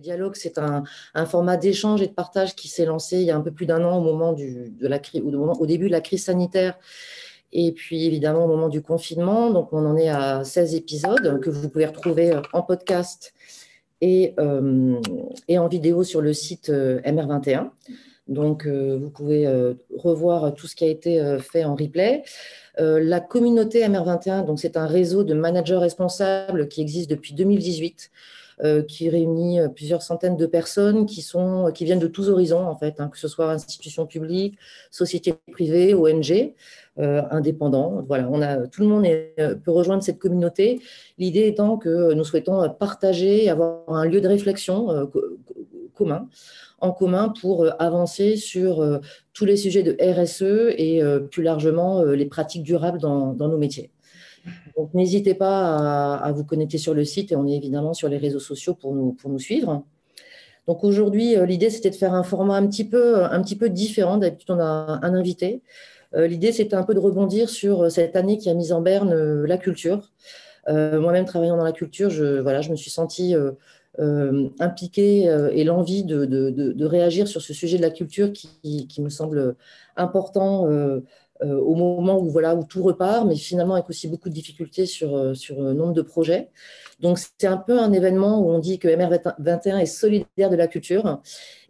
Dialogue, c'est un, format d'échange et de partage qui s'est lancé il y a un peu plus d'un an au moment, du, de la, au début de la crise sanitaire et puis évidemment au moment du confinement. Donc on en est à 16 épisodes que vous pouvez retrouver en podcast et, euh, et en vidéo sur le site euh, MR21. Donc euh, vous pouvez revoir tout ce qui a été fait en replay. la communauté MR21, donc c'est un réseau de managers responsables qui existe depuis 2018 euh, qui réunit euh, plusieurs centaines de personnes qui, sont, qui viennent de tous horizons, en fait, hein, que ce soit institutions publiques, sociétés privées, ONG, euh, indépendants. Voilà, on a, tout le monde peut rejoindre cette communauté. L'idée étant que nous souhaitons partager, avoir un lieu de réflexion commun en commun pour avancer sur tous les sujets de RSE et plus largement les pratiques durables dans nos métiers. Donc, n'hésitez pas à, vous connecter sur le site et on est évidemment sur les réseaux sociaux pour nous, suivre. Donc, aujourd'hui, euh, l'idée, c'était de faire un format un petit peu, peu différent. D'habitude, on a un invité. Euh, l'idée, c'était un peu de rebondir sur euh, cette année qui a mis en berne la culture. Moi-même, travaillant dans la culture, je, voilà, je me suis sentie impliquée et l'envie de, réagir sur ce sujet de la culture qui, me semble important euh, au moment où, voilà, où tout repart, mais finalement avec aussi beaucoup de difficultés sur, euh, sur le nombre de projets. Donc c'est un peu un événement où on dit que MR21 est solidaire de la culture.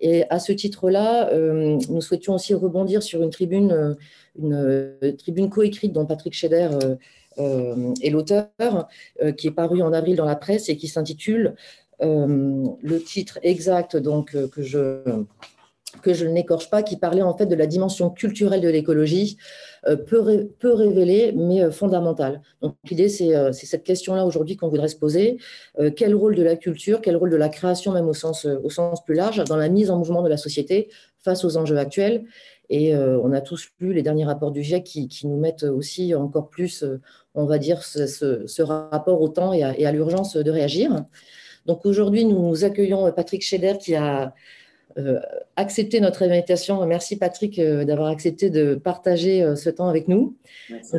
Et à ce titre-là, euh, nous souhaitions aussi rebondir sur une tribune, une tribune coécrite dont Patrick Scheder est l'auteur, qui est paru en avril dans la presse et qui s'intitule le titre exact donc que je que je n'écorche pas, qui parlait en fait de la dimension culturelle de l'écologie, euh, peu, révélée, mais euh, fondamentale. Donc l'idée, euh, c'est cette question-là aujourd'hui qu'on voudrait se poser. quel rôle de la culture, quel rôle de la création, même au sens, plus large, dans la mise en mouvement de la société face aux enjeux actuels? Et on a tous lu les derniers rapports du GIEC qui, nous mettent aussi encore plus, on va dire, ce, ce, rapport au temps et à, à l'urgence de réagir. Donc aujourd'hui, nous accueillons Patrick Scheder qui a euh, accepter notre invitation. Merci Patrick euh, d'avoir accepté de partager euh, ce temps avec nous.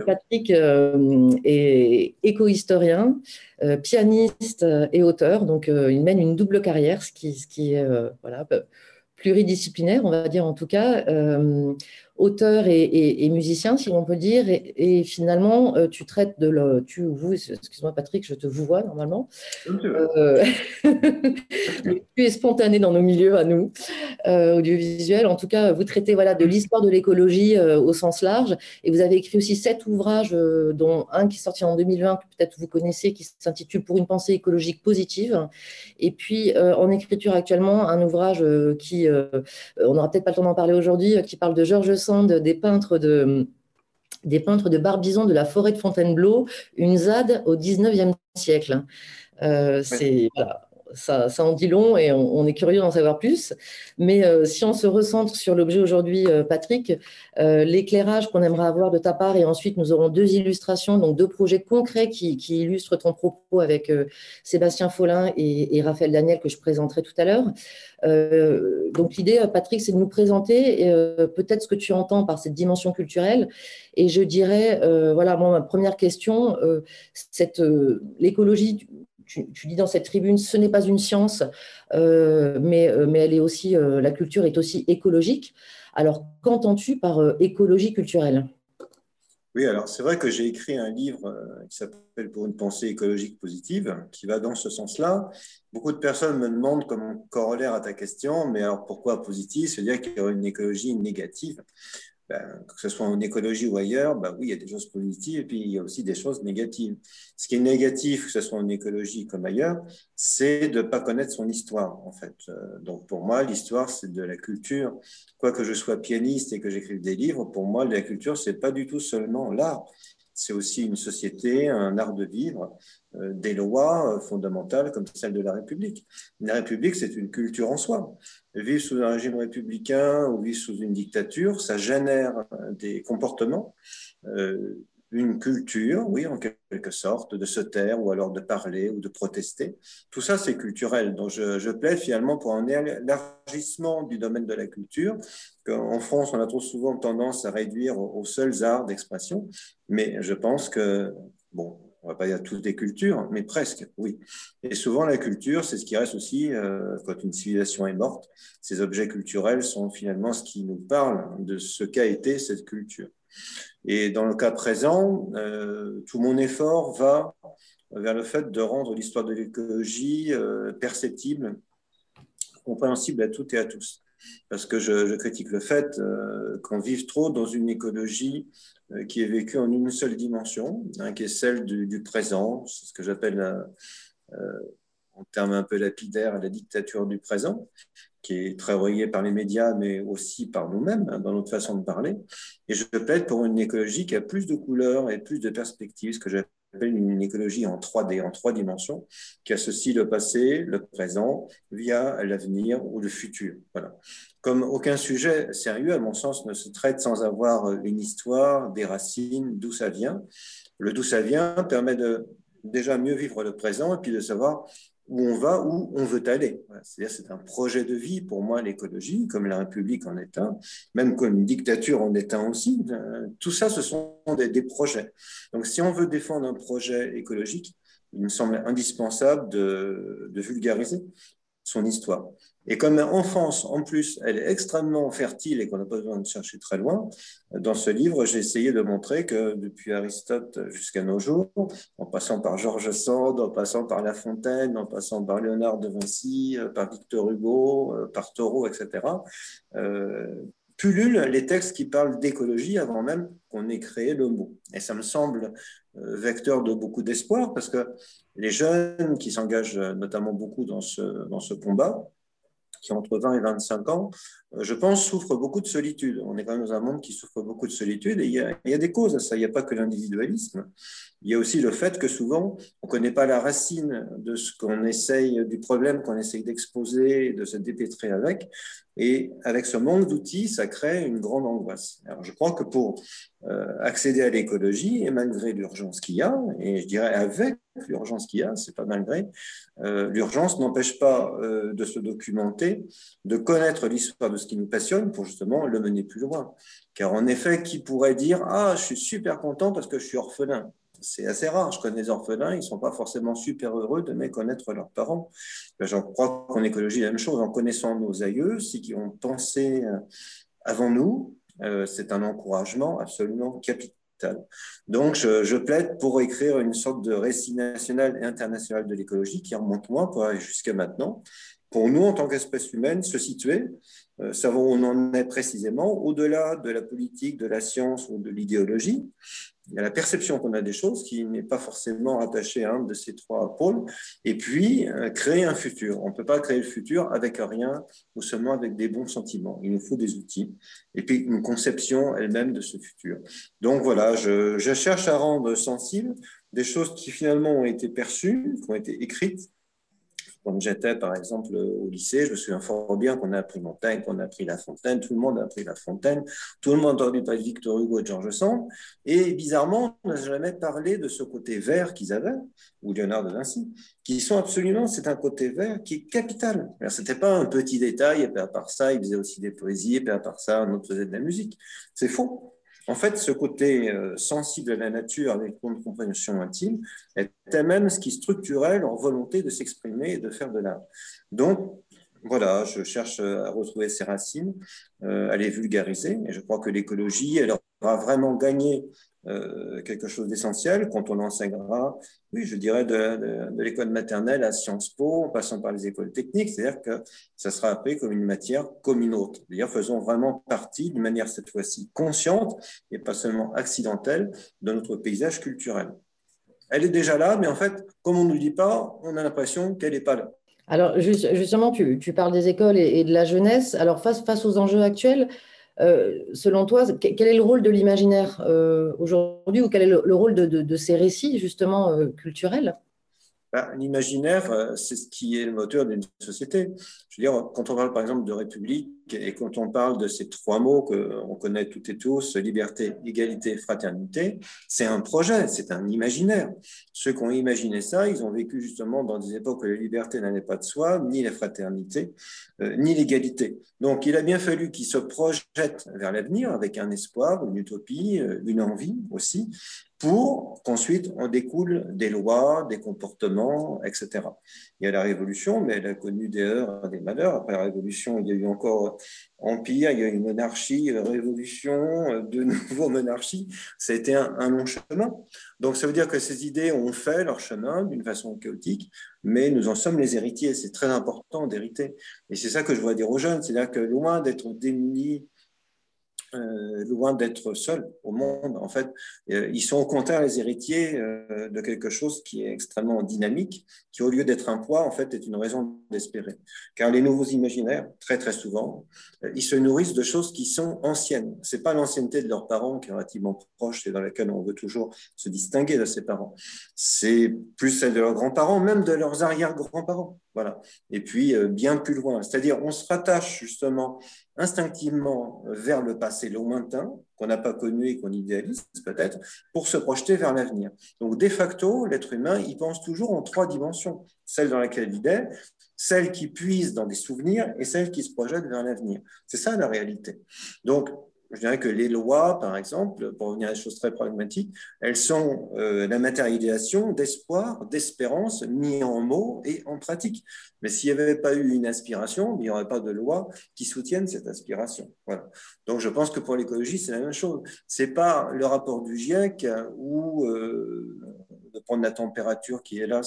Patrick est éco-historien, pianiste et auteur, donc il mène une double carrière, ce qui, ce qui est voilà, pluridisciplinaire, on va dire en tout cas auteur et, musicien, si on peut dire, et, finalement, euh, tu traites de le, tu vous, excuse-moi Patrick, je te vous vois normalement. Euh, tu es spontané dans nos milieux à nous, euh, audiovisuels. En tout cas, vous traitez voilà de l'histoire de l'écologie au sens large, et vous avez écrit aussi sept ouvrages, dont un qui est sorti en 2020 que peut-être vous connaissez, qui s'intitule Pour une pensée écologique positive, et puis en écriture actuellement un ouvrage qui, on n'aura peut-être pas le temps d'en parler aujourd'hui, qui parle de Georges Sand des peintres de des peintres de Barbizon de la forêt de Fontainebleau, une ZAD au 19e siècle. Euh, c'est ça, en dit long et on, est curieux d'en savoir plus. Mais euh, si on se recentre sur l'objet aujourd'hui, euh, Patrick, euh, l'éclairage qu'on aimerait avoir de ta part, et ensuite nous aurons deux illustrations, donc deux projets concrets qui, illustrent ton propos avec Sébastien Follin et, Raphaël Daniel que je présenterai tout à l'heure. donc l'idée, Patrick, c'est de nous présenter peut-être ce que tu entends par cette dimension culturelle. Et je dirais, voilà, moi, ma première question, cette l'écologie tu, dis dans cette tribune, ce n'est pas une science, euh, mais, euh, mais elle est aussi, euh, la culture est aussi écologique. Alors, qu'entends-tu par écologie culturelle? Oui, alors c'est vrai que j'ai écrit un livre qui s'appelle Pour une pensée écologique positive, qui va dans ce sens-là. Beaucoup de personnes me demandent comme corollaire à ta question, mais alors pourquoi positive C'est-à-dire qu'il y aurait une écologie négative. Ben, que ce soit en écologie ou ailleurs, ben oui, il y a des choses positives et puis il y a aussi des choses négatives. Ce qui est négatif, que ce soit en écologie comme ailleurs, c'est de ne pas connaître son histoire, en fait. Euh, donc pour moi, l'histoire, c'est de la culture. Quoi que je sois pianiste et que j'écrive des livres, pour moi, la culture, c'est pas du tout seulement l'art. C'est aussi une société, un art de vivre, euh, des lois euh, fondamentales comme celle de la République. La République, c'est une culture en soi. Vivre sous un régime républicain ou vivre sous une dictature, ça génère euh, des comportements, une culture, oui, en quelque sorte, de se taire ou alors de parler ou de protester. Tout ça, c'est culturel. Donc, je, plaide finalement pour un élargissement du domaine de la culture. En France, on a trop souvent tendance à réduire aux seuls arts d'expression, mais je pense que, bon, on va pas dire toutes des cultures, mais presque, oui. Et souvent, la culture, c'est ce qui reste aussi euh, quand une civilisation est morte. Ces objets culturels sont finalement ce qui nous parle de ce qu'a été cette culture. Et dans le cas présent, euh, tout mon effort va vers le fait de rendre l'histoire de l'écologie euh, perceptible, compréhensible à toutes et à tous. Parce que je, critique le fait qu'on vive trop dans une écologie euh, qui est vécue en une seule dimension, hein, qui est celle du, présent, c'est ce que j'appelle, euh, euh, en termes un peu lapidaires, la dictature du présent, qui est relayée par les médias, mais aussi par nous-mêmes, hein, dans notre façon de parler. Et je plaide pour une écologie qui a plus de couleurs et plus de perspectives, ce que j'appelle une écologie en 3D, en trois dimensions, qui associe le passé, le présent, via l'avenir ou le futur. Voilà. Comme aucun sujet sérieux, à mon sens, ne se traite sans avoir une histoire, des racines, d'où ça vient. Le d'où ça vient permet de déjà mieux vivre le présent et puis de savoir où on va, où on veut aller. C'est-à-dire c'est un projet de vie pour moi l'écologie, comme la République en est un, même comme une dictature en est un aussi. Tout ça, ce sont des, projets. Donc si on veut défendre un projet écologique, il me semble indispensable de vulgariser son histoire. Et comme l'enfance, en plus, elle est extrêmement fertile et qu'on n'a pas besoin de chercher très loin, dans ce livre, j'ai essayé de montrer que depuis Aristote jusqu'à nos jours, en passant par Georges Sand, en passant par La Fontaine, en passant par Léonard de Vinci, euh, par Victor Hugo, euh, par Thoreau, etc., euh, pullulent les textes qui parlent d'écologie avant même qu'on ait créé le mot. Et ça me semble vecteur de beaucoup d'espoir parce que les jeunes qui s'engagent notamment beaucoup dans ce, dans ce combat, qui ont entre 20 et 25 ans, euh, je pense, souffrent beaucoup de solitude. On est quand même dans un monde qui souffre beaucoup de solitude et il y a, il y a des causes à ça. Il n'y a pas que l'individualisme. Il y a aussi le fait que souvent, on ne connaît pas la racine de ce qu'on essaye, du problème qu'on essaye d'exposer, de se dépêtrer avec. Et avec ce manque d'outils, ça crée une grande angoisse. Alors, je crois que pour euh, accéder à l'écologie, et malgré l'urgence qu'il y a, et je dirais avec l'urgence qu'il y a, c'est pas malgré, euh, l'urgence n'empêche pas euh, de se documenter, de connaître l'histoire de ce qui nous passionne pour justement le mener plus loin. Car en effet, qui pourrait dire Ah, je suis super content parce que je suis orphelin c'est assez rare. Je connais des orphelins, ils ne sont pas forcément super heureux de méconnaître leurs parents. Ben, je crois qu'en écologie, la même chose, en connaissant nos aïeux, ceux qui ont pensé euh, avant nous, euh, c'est un encouragement absolument capital. Donc, je, plaide pour écrire une sorte de récit national et international de l'écologie qui remonte moins jusqu'à maintenant. Pour nous, en tant qu'espèce humaine, se situer, euh, savoir où on en est précisément, au-delà de la politique, de la science ou de l'idéologie, il y a la perception qu'on a des choses qui n'est pas forcément rattachée à un de ces trois pôles, et puis euh, créer un futur. On ne peut pas créer le futur avec rien ou seulement avec des bons sentiments. Il nous faut des outils et puis une conception elle-même de ce futur. Donc voilà, je, je cherche à rendre sensible des choses qui finalement ont été perçues, qui ont été écrites, quand j'étais, par exemple, au lycée, je me souviens fort bien qu'on a appris Montaigne, qu'on a appris La Fontaine, tout le monde a appris La Fontaine, tout le monde a entendu parler de Victor Hugo et de Georges Sand, et bizarrement, on n'a jamais parlé de ce côté vert qu'ils avaient, ou Léonard de Vinci, qui sont absolument, c'est un côté vert qui est capital. Ce n'était pas un petit détail, et puis à part ça, ils faisaient aussi des poésies, et puis à part ça, un autre faisait de la musique. C'est faux. En fait, ce côté euh, sensible à la nature avec une compréhension intime était même ce qui structurait leur volonté de s'exprimer et de faire de l'art. Donc, voilà, je cherche à retrouver ces racines, euh, à les vulgariser, et je crois que l'écologie, elle aura vraiment gagné euh, quelque chose d'essentiel quand on enseignera, oui, je dirais, de, l'école maternelle à Sciences Po, en passant par les écoles techniques, c'est-à-dire que ça sera appris comme une matière comme une autre. C'est-à-dire faisons vraiment partie, d'une manière cette fois-ci consciente et pas seulement accidentelle, de notre paysage culturel. Elle est déjà là, mais en fait, comme on ne nous dit pas, on a l'impression qu'elle n'est pas là. Alors justement, tu, parles des écoles et, de la jeunesse. Alors face, aux enjeux actuels, selon toi, quel est le rôle de l'imaginaire euh, aujourd'hui ou quel est le, rôle de, ces récits justement euh, culturels? Bah, L'imaginaire, c'est ce qui est le moteur d'une société. Je veux dire, quand on parle par exemple de république, Et quand on parle de ces trois mots qu'on connaît toutes et tous, liberté, égalité, fraternité, c'est un projet, c'est un imaginaire. Ceux qui ont imaginé ça, ils ont vécu justement dans des époques où la liberté n'allait pas de soi, ni la fraternité, euh, ni l'égalité. Donc il a bien fallu qu'ils se projettent vers l'avenir avec un espoir, une utopie, euh, une envie aussi, pour qu'ensuite on découle des lois, des comportements, etc. Il y a la Révolution, mais elle a connu des heures, des malheurs. Après la Révolution, il y a eu encore empire, il y a eu une monarchie, révolution, de nouveau monarchie. Ça a été un, long chemin. Donc ça veut dire que ces idées ont fait leur chemin d'une façon chaotique, mais nous en sommes les héritiers. C'est très important d'hériter. Et c'est ça que je vois dire aux jeunes, c'est-à-dire que loin d'être démunis euh, loin d'être seuls au monde. En fait, euh, ils sont au contraire les héritiers euh, de quelque chose qui est extrêmement dynamique, qui au lieu d'être un poids, en fait, est une raison d'espérer. Car les nouveaux imaginaires, très très souvent, ils se nourrissent de choses qui sont anciennes. C'est pas l'ancienneté de leurs parents qui est relativement proche et dans laquelle on veut toujours se distinguer de ses parents. C'est plus celle de leurs grands-parents, même de leurs arrière-grands-parents. Voilà. Et puis, bien plus loin. C'est-à-dire, on se rattache justement instinctivement vers le passé lointain, qu'on n'a pas connu et qu'on idéalise peut-être, pour se projeter vers l'avenir. Donc, de facto, l'être humain, il pense toujours en trois dimensions. Celle dans laquelle il est, celle qui puise dans des souvenirs et celle qui se projette vers l'avenir. C'est ça la réalité. Donc, je dirais que les lois, par exemple, pour revenir à des choses très pragmatiques, elles sont euh, la matérialisation d'espoir, d'espérance mis en mots et en pratique. Mais s'il n'y avait pas eu une aspiration, il n'y aurait pas de loi qui soutienne cette aspiration. Voilà. Donc je pense que pour l'écologie, c'est la même chose. C'est pas le rapport du GIEC ou euh, prendre la température qui est là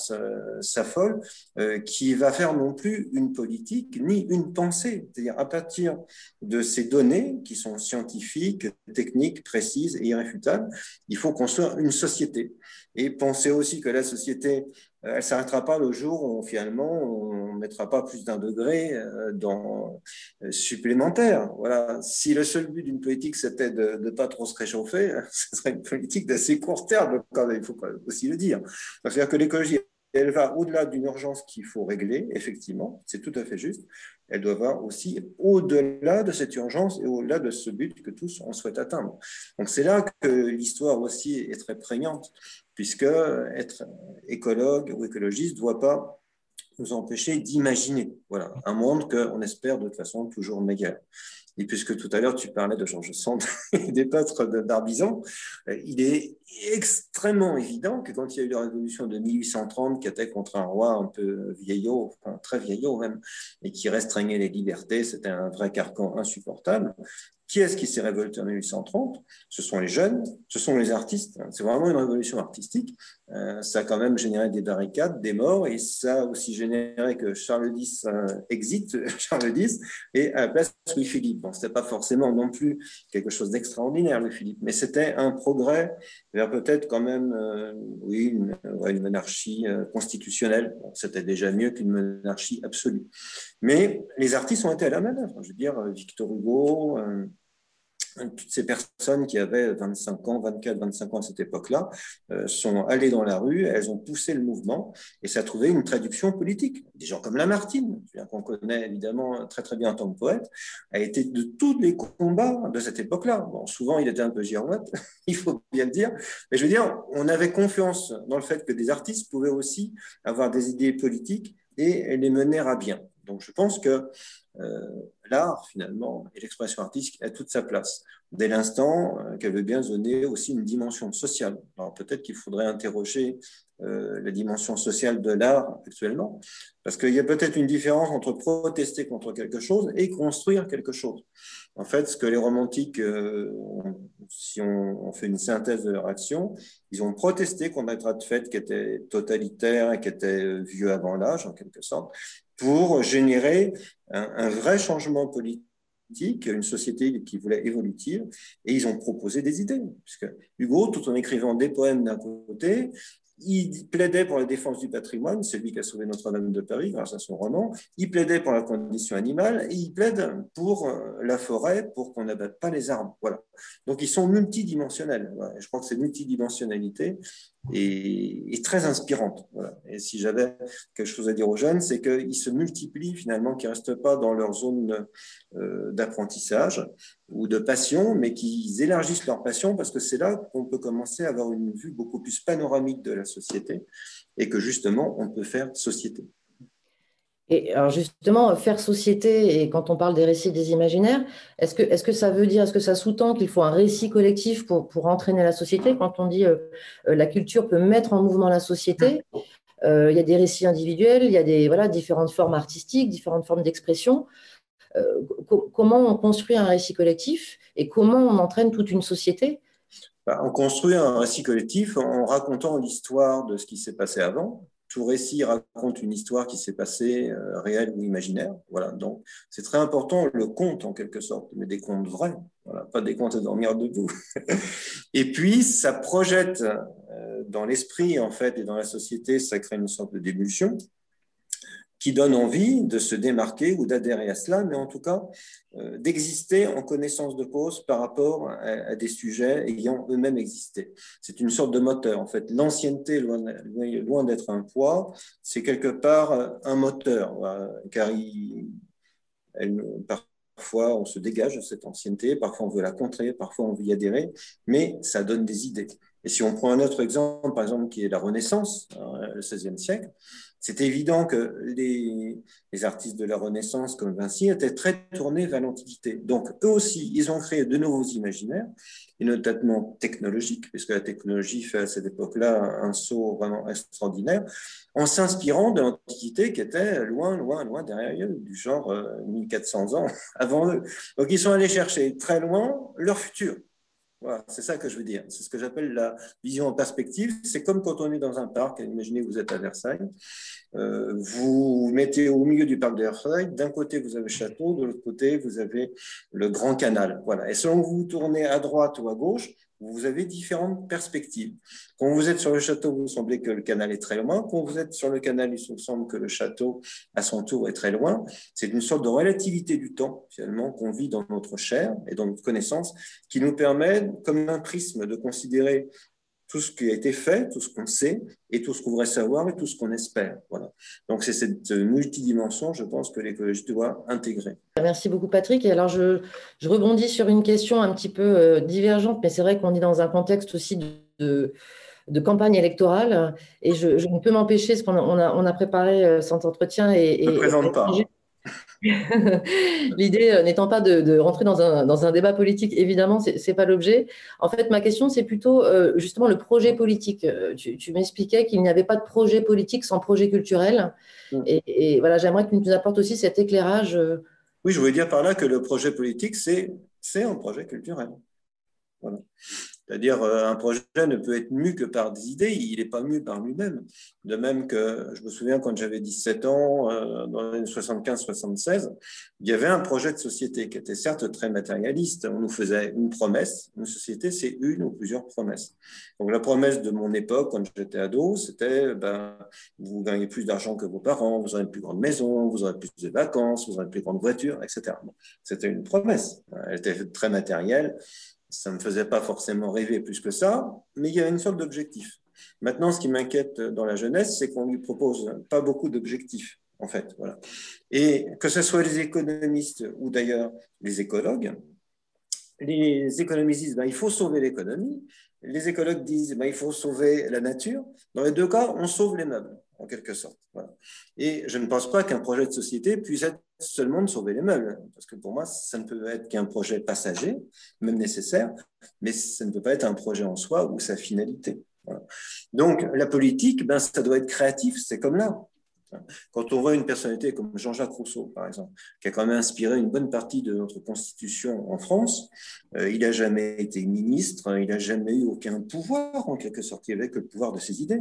s'affole, euh, qui va faire non plus une politique ni une pensée. C'est-à-dire à partir de ces données qui sont scientifiques, techniques, précises et irréfutables, il faut construire une société. Et penser aussi que la société euh, elle ne s'arrêtera pas le jour où finalement on ne mettra pas plus d'un degré euh, euh, supplémentaire. Voilà. Si le seul but d'une politique c'était de ne pas trop se réchauffer, ce serait une politique d'assez court terme, il faut aussi le dire. C'est-à-dire que l'écologie, elle va au-delà d'une urgence qu'il faut régler, effectivement, c'est tout à fait juste. Elle doit voir aussi au-delà de cette urgence et au-delà de ce but que tous on souhaite atteindre. Donc c'est là que l'histoire aussi est très prégnante puisque être écologue ou écologiste ne doit pas nous empêcher d'imaginer voilà, un monde qu'on espère de toute façon toujours meilleur. Et puisque tout à l'heure tu parlais de Georges Sand et des peintres d'Arbizon, euh, il est extrêmement évident que quand il y a eu la révolution de 1830 qui était contre un roi un peu vieillot, enfin très vieillot même, et qui restreignait les libertés, c'était un vrai carcan insupportable, qui est-ce qui s'est révolté en 1830 Ce sont les jeunes, ce sont les artistes. C'est vraiment une révolution artistique. Euh, ça a quand même généré des barricades, des morts, et ça a aussi généré que Charles X euh, exite, Charles X, et à la place Louis-Philippe. Bon, ce n'était pas forcément non plus quelque chose d'extraordinaire, Louis-Philippe, mais c'était un progrès vers peut-être quand même, euh, oui, une, monarchie constitutionnelle. Bon, c'était déjà mieux qu'une monarchie absolue. Mais les artistes ont été à la manœuvre. Je veux dire, Victor Hugo, toutes ces personnes qui avaient 25 ans, 24, 25 ans à cette époque-là, euh, sont allées dans la rue, elles ont poussé le mouvement et ça a trouvé une traduction politique. Des gens comme Lamartine, qu'on connaît évidemment très très bien en tant que poète, a été de tous les combats de cette époque-là. Bon, souvent il était un peu girouette, il faut bien le dire, mais je veux dire, on avait confiance dans le fait que des artistes pouvaient aussi avoir des idées politiques et les mener à bien. Donc je pense que euh, l'art, finalement, et l'expression artistique a toute sa place, dès l'instant euh, qu'elle veut bien donner aussi une dimension sociale. Alors peut-être qu'il faudrait interroger euh, la dimension sociale de l'art actuellement, parce qu'il y a peut-être une différence entre protester contre quelque chose et construire quelque chose. En fait, ce que les romantiques, si on, fait une synthèse de leur action, ils ont protesté contre un état de fait qui était totalitaire qui était vieux avant l'âge, en quelque sorte, pour générer un, vrai changement politique une société qui voulait évoluer, et ils ont proposé des idées. Puisque Hugo, tout en écrivant des poèmes d'un côté, il plaidait pour la défense du patrimoine, c'est lui qui a sauvé Notre-Dame de Paris grâce à son roman, il plaidait pour la condition animale, et il plaide pour euh, la forêt, pour qu'on n'abatte pas les arbres. Voilà. Donc ils sont multidimensionnels. Je crois que cette multidimensionnalité et, très inspirante. Et si j'avais quelque chose à dire aux jeunes, c'est qu'ils se multiplient finalement, qu'ils ne restent pas dans leur zone euh, d'apprentissage ou de passion, mais qu'ils élargissent leur passion parce que c'est là qu'on peut commencer à avoir une vue beaucoup plus panoramique de la société et que justement, on peut faire société. Et alors justement, faire société, et quand on parle des récits des imaginaires, est-ce que, est que ça veut dire, est-ce que ça sous-tend qu'il faut un récit collectif pour, pour entraîner la société? Quand on dit euh, euh, la culture peut mettre en mouvement la société, euh, il y a des récits individuels, il y a des, voilà, différentes formes artistiques, différentes formes d'expression. comment on construit un récit collectif et comment on entraîne toute une société? Bah, On construit un récit collectif en racontant l'histoire de ce qui s'est passé avant, tout récit raconte une histoire qui s'est passée, euh, réelle ou imaginaire. Voilà, donc c'est très important le conte en quelque sorte, mais des contes vrais, voilà, pas des contes à dormir debout. et puis ça projette euh, dans l'esprit en fait et dans la société, ça crée une sorte de d'émulsion qui donne envie de se démarquer ou d'adhérer à cela, mais en tout cas euh, d'exister en connaissance de cause par rapport à, des sujets ayant eux-mêmes existé. C'est une sorte de moteur. En fait, l'ancienneté, loin, d'être un poids, c'est quelque part un moteur, car il, parfois on se dégage de cette ancienneté, parfois on veut la contrer, parfois on veut y adhérer, mais ça donne des idées. Et si on prend un autre exemple, par exemple, qui est la Renaissance, le XVIe siècle, c'est évident que les, artistes de la Renaissance comme Vinci étaient très tournés vers l'Antiquité. Donc, eux aussi, ils ont créé de nouveaux imaginaires, et notamment technologiques, puisque la technologie fait à cette époque-là un saut vraiment extraordinaire, en s'inspirant de l'Antiquité qui était loin, loin, loin derrière eux, du genre 1400 euh, ans avant eux. Donc, ils sont allés chercher très loin leur futur. Voilà, c'est ça que je veux dire. C'est ce que j'appelle la vision en perspective. C'est comme quand on est dans un parc. Imaginez vous êtes à Versailles. Euh, vous mettez au milieu du parc de Versailles. D'un côté, vous avez le château. De l'autre côté, vous avez le grand canal. Voilà. Et selon que vous tournez à droite ou à gauche, vous avez différentes perspectives. Quand vous êtes sur le château, vous semblez que le canal est très loin. Quand vous êtes sur le canal, il vous semble que le château, à son tour, est très loin. C'est une sorte de relativité du temps, finalement, qu'on vit dans notre chair et dans notre connaissance, qui nous permet, comme un prisme, de considérer tout ce qui a été fait, tout ce qu'on sait, et tout ce qu'on voudrait savoir, et tout ce qu'on espère. Voilà. Donc c'est cette multidimension, je pense, que l'écologie doit intégrer. Merci beaucoup Patrick. Et alors je, je rebondis sur une question un petit peu euh, divergente, mais c'est vrai qu'on est dans un contexte aussi de, de campagne électorale, et je, je ne peux m'empêcher, parce qu'on a, on a, on a, préparé euh, cet entretien et... et ne présente pas. L'idée euh, n'étant pas de, rentrer dans un, débat politique, évidemment, ce n'est pas l'objet. En fait, ma question, c'est plutôt euh, justement le projet politique. Euh, tu, m'expliquais qu'il n'y avait pas de projet politique sans projet culturel. Mm. Et, voilà, j'aimerais que tu nous apportes aussi cet éclairage. Oui, je voulais dire par là que le projet politique, c'est un projet culturel. Voilà. C'est-à-dire, euh, un projet ne peut être mu que par des idées, il n'est pas mu par lui-même. De même que, je me souviens quand j'avais 17 ans, euh, dans les années 75-76, il y avait un projet de société qui était certes très matérialiste. On nous faisait une promesse. Une société, c'est une ou plusieurs promesses. Donc, la promesse de mon époque, quand j'étais ado, c'était ben, vous gagnez plus d'argent que vos parents, vous aurez une plus grande maison, vous aurez plus de vacances, vous aurez une plus grande voiture, etc. C'était une promesse. Elle était très matérielle ça ne me faisait pas forcément rêver plus que ça, mais il y a une sorte d'objectif. Maintenant, ce qui m'inquiète dans la jeunesse, c'est qu'on lui propose pas beaucoup d'objectifs, en fait. Voilà. Et que ce soit les économistes ou d'ailleurs les écologues, les économistes disent ben, il faut sauver l'économie, les écologues disent ben, il faut sauver la nature. Dans les deux cas, on sauve les meubles, en quelque sorte. Et je ne pense pas qu'un projet de société puisse être seulement de sauver les meubles, parce que pour moi, ça ne peut être qu'un projet passager, même nécessaire, mais ça ne peut pas être un projet en soi ou sa finalité. Donc, la politique, ben, ça doit être créatif, c'est comme là. Quand on voit une personnalité comme Jean-Jacques Rousseau, par exemple, qui a quand même inspiré une bonne partie de notre constitution en France, euh, il n'a jamais été ministre, il n'a jamais eu aucun pouvoir, en quelque sorte, il avait que le pouvoir de ses idées.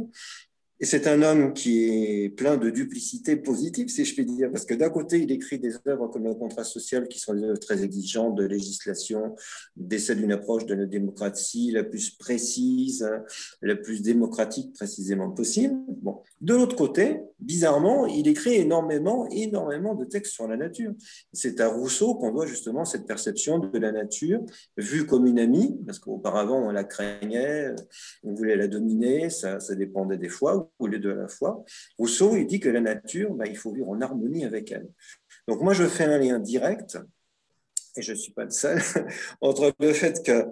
Et c'est un homme qui est plein de duplicité positive, si je puis dire, parce que d'un côté, il écrit des œuvres comme le contrat social, qui sont des œuvres très exigeantes de législation, d'essai d'une approche de la démocratie la plus précise, la plus démocratique précisément possible. Bon. De l'autre côté, bizarrement, il écrit énormément, énormément de textes sur la nature. C'est à Rousseau qu'on doit justement cette perception de la nature vue comme une amie, parce qu'auparavant, on la craignait, on voulait la dominer, ça, ça dépendait des fois ou les deux à la fois. Rousseau, il dit que la nature, ben, il faut vivre en harmonie avec elle. Donc moi, je fais un lien direct, et je ne suis pas le seul, entre le fait que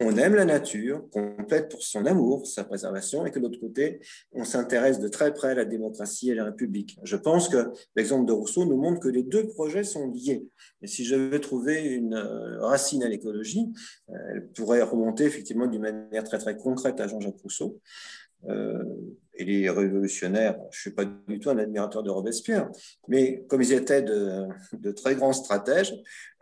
on aime la nature, complète pour son amour, sa préservation, et que de l'autre côté, on s'intéresse de très près à la démocratie et la République. Je pense que l'exemple de Rousseau nous montre que les deux projets sont liés. Et si je veux trouver une euh, racine à l'écologie, euh, elle pourrait remonter effectivement d'une manière très très concrète à Jean-Jacques Rousseau. Euh, et les révolutionnaires, je ne suis pas du tout un admirateur de Robespierre, mais comme ils étaient de, très grands stratèges,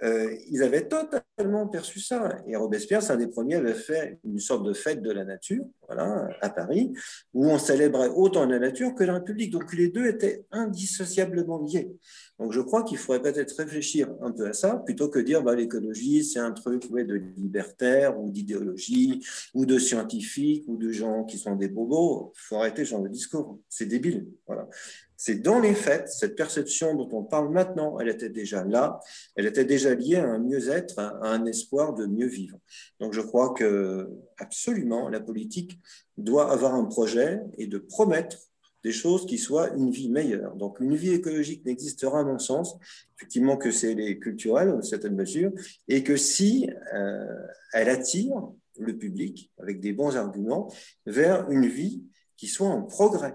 euh, ils avaient totalement perçu ça. Et Robespierre, c'est un des premiers, avait fait une sorte de fête de la nature, voilà, à Paris, où on célébrait autant la nature que la République. Donc les deux étaient indissociablement liés. Donc je crois qu'il faudrait peut-être réfléchir un peu à ça, plutôt que dire bah, l'écologie, c'est un truc de libertaire ou d'idéologie ou de scientifique ou de gens qui sont des bobos. Il faut arrêter genre de discours. C'est débile. Voilà. C'est dans les faits, cette perception dont on parle maintenant, elle était déjà là, elle était déjà liée à un mieux-être, à un espoir de mieux vivre. Donc je crois que absolument la politique doit avoir un projet et de promettre des choses qui soient une vie meilleure. Donc, une vie écologique n'existera, à mon sens, effectivement, que c'est les culturels, dans une certaine mesure, et que si euh, elle attire le public, avec des bons arguments, vers une vie qui soit en progrès.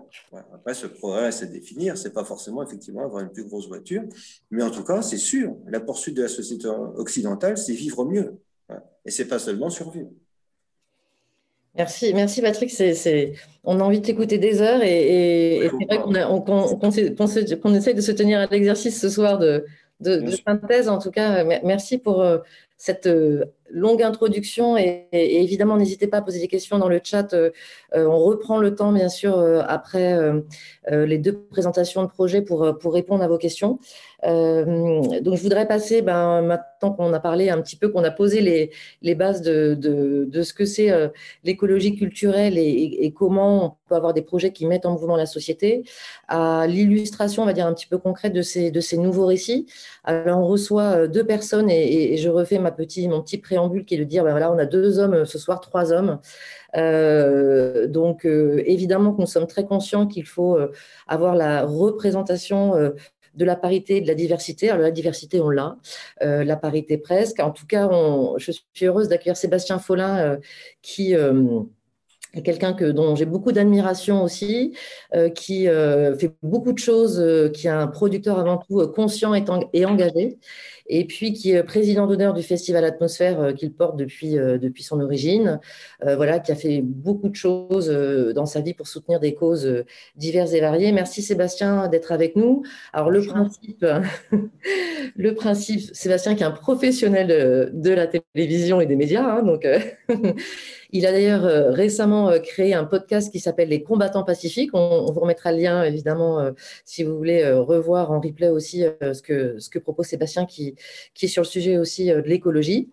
Après, ce progrès, c'est définir, c'est pas forcément effectivement avoir une plus grosse voiture, mais en tout cas, c'est sûr, la poursuite de la société occidentale, c'est vivre mieux. Et c'est pas seulement survivre. Merci, merci Patrick. On a envie de t'écouter des heures et, c'est vrai qu'on, qu'on, essaye de se tenir à l'exercice ce soir de, de, synthèse. En tout cas, merci pour euh, cette euh, longue introduction et, évidemment, n'hésitez pas à poser des questions dans le chat. Euh, on reprend le temps, bien sûr, après les deux présentations de projet pour, pour répondre à vos questions. Euh, donc, je voudrais passer, ben, maintenant qu'on a parlé un petit peu, qu'on a posé les, les bases de, de, ce que c'est euh, l'écologie culturelle et, comment on peut avoir des projets qui mettent en mouvement la société, à l'illustration, on va dire, un petit peu concrète de ces, de ces nouveaux récits. Alors, on reçoit euh, deux personnes et, et je refais ma mon petit préambule qui est de dire, ben voilà, on a deux hommes ce soir, trois hommes. Euh, donc, euh, évidemment que nous sommes très conscients qu'il faut avoir la représentation de la parité et de la diversité. Alors, la diversité, on l'a, euh, la parité presque. En tout cas, je suis heureuse d'accueillir Sébastien Follin, euh, qui euh, est quelqu'un que, dont j'ai beaucoup d'admiration aussi, qui fait beaucoup de choses, qui est un producteur avant tout conscient et engagé et puis qui est président d'honneur du Festival Atmosphère euh, qu'il porte depuis, euh, depuis son origine, euh, voilà, qui a fait beaucoup de choses dans sa vie pour soutenir des causes diverses et variées. Merci Sébastien d'être avec nous. Alors le principe, le principe, Sébastien qui est un professionnel de, la télévision et des médias, hein, donc Il a d'ailleurs récemment créé un podcast qui s'appelle Les combattants pacifiques. On, vous remettra le lien, évidemment, si vous voulez revoir en replay aussi ce, que, ce que propose Sébastien, qui, qui est sur le sujet aussi de l'écologie.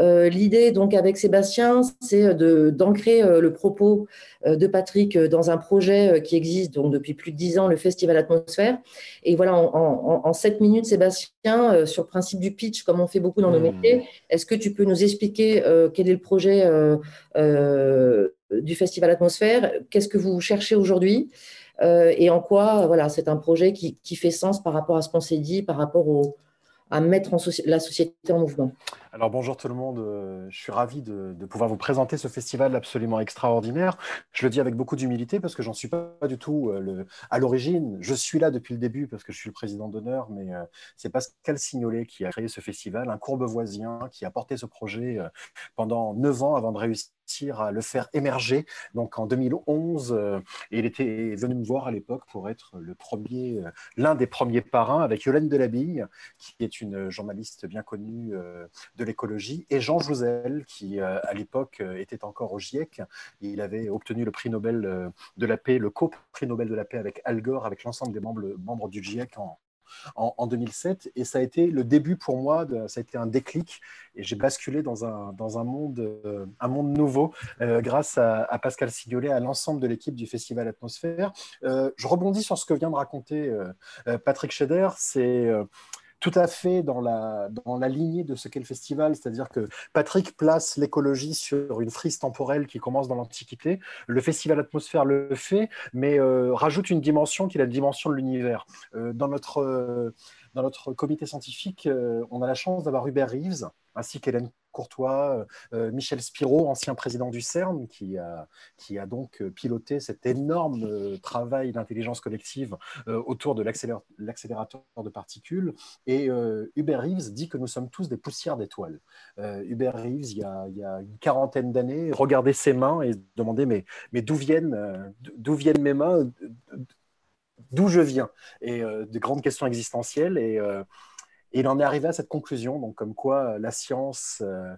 Euh, l'idée, donc, avec Sébastien, c'est d'ancrer euh, le propos euh, de Patrick dans un projet qui existe donc depuis plus de dix ans, le Festival Atmosphère. Et voilà, en, sept minutes, Sébastien, sur le principe du pitch, comme on fait beaucoup dans nos mmh. métiers, est-ce que tu peux nous expliquer quel est le projet du Festival Atmosphère? Qu'est-ce que vous cherchez aujourd'hui? Et en quoi voilà, c'est un projet qui, qui, fait sens par rapport à ce qu'on s'est dit, par rapport au, à mettre la société en mouvement. Alors bonjour tout le monde, euh, je suis ravi de, pouvoir vous présenter ce festival absolument extraordinaire. Je le dis avec beaucoup d'humilité parce que j'en suis pas du tout euh, à l'origine. Je suis là depuis le début parce que je suis le président d'honneur, mais euh, c'est Pascal Signolet qui a créé ce festival, un courbevoisien qui a porté ce projet pendant neuf ans avant de réussir à le faire émerger. Donc en 2011, euh, il était venu me voir à l'époque pour être l'un des premiers parrains avec Yolène Delabille, qui est une journaliste bien connue de l'écologie, et Jean Jouzel, qui à l'époque était encore au GIEC. Il avait obtenu le prix Nobel de la paix, le co-prix Nobel de la paix avec Al Gore, avec l'ensemble des membres, membres du GIEC en, en, 2007. Et ça a été le début pour moi, ça a été un déclic. Et j'ai basculé dans un, dans un, monde, euh, un monde nouveau euh, grâce à, Pascal Signolet, à l'ensemble de l'équipe du Festival Atmosphère. Euh, je rebondis sur ce que vient de raconter Patrick Scheder. C'est tout à fait dans la, dans la lignée de ce qu'est le festival, c'est-à-dire que Patrick place l'écologie sur une frise temporelle qui commence dans l'Antiquité. Le festival Atmosphère le fait, mais euh, rajoute une dimension qui est la dimension de l'univers. Euh, dans, notre, euh, dans notre comité scientifique, on a la chance d'avoir Hubert Reeves, ainsi qu'Hélène Courtois, euh, Michel Spiro, ancien président du CERN, qui a, qui a donc euh, piloté cet énorme euh, travail d'intelligence collective autour de l'accélérateur de particules. Et Hubert Reeves dit que nous sommes tous des poussières d'étoiles. Hubert Reeves, il y, a, une quarantaine d'années, regardait ses mains et se demandait mais, mais d'où viennent, d'où viennent mes mains? D'où je viens? Et de grandes questions existentielles. Et il en est arrivé à cette conclusion, donc comme quoi euh, la science euh,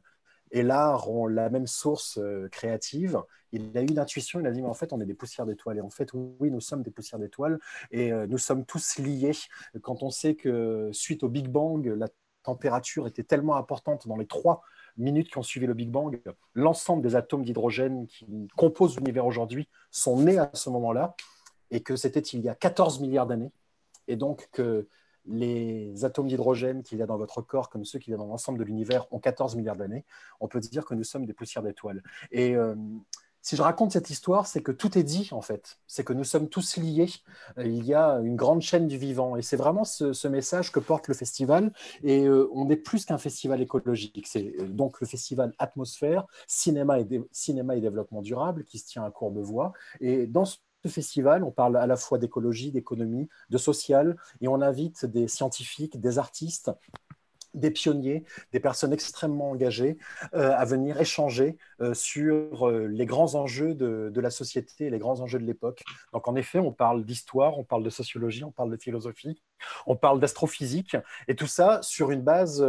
et l'art ont la même source euh, créative. Il a eu une intuition, il a dit, mais en fait, on est des poussières d'étoiles. Et en fait, oui, nous sommes des poussières d'étoiles et nous sommes tous liés. Quand on sait que suite au Big Bang, la température était tellement importante dans les trois minutes qui ont suivi le Big Bang, l'ensemble des atomes d'hydrogène qui composent l'univers aujourd'hui sont nés à ce moment-là, et que c'était il y a 14 milliards d'années. Et donc que les atomes d'hydrogène qu'il y a dans votre corps, comme ceux qu'il y a dans l'ensemble de l'univers, ont 14 milliards d'années, on peut dire que nous sommes des poussières d'étoiles. Et euh, si je raconte cette histoire, c'est que tout est dit, en fait. C'est que nous sommes tous liés. Il y a une grande chaîne du vivant. Et c'est vraiment ce, message que porte le festival. Et euh, on est plus qu'un festival écologique. C'est euh, donc le festival Atmosphère, cinéma et, cinéma et développement durable, qui se tient à Courbevoie. Et dans ce festival, on parle à la fois d'écologie, d'économie, de social, et on invite des scientifiques, des artistes, des pionniers, des personnes extrêmement engagées euh, à venir échanger euh, sur euh, les grands enjeux de, la société, les grands enjeux de l'époque. Donc en effet, on parle d'histoire, on parle de sociologie, on parle de philosophie, on parle d'astrophysique, et tout ça sur une base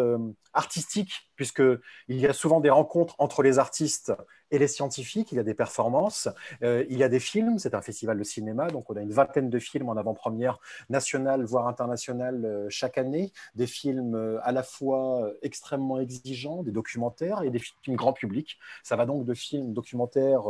artistique, puisqu'il y a souvent des rencontres entre les artistes et les scientifiques, il y a des performances, euh, il y a des films, c'est un festival de cinéma, donc on a une vingtaine de films en avant-première nationale, voire internationale euh, chaque année, des films euh, à la fois extrêmement exigeants, des documentaires et des films grand public. Ça va donc de films documentaires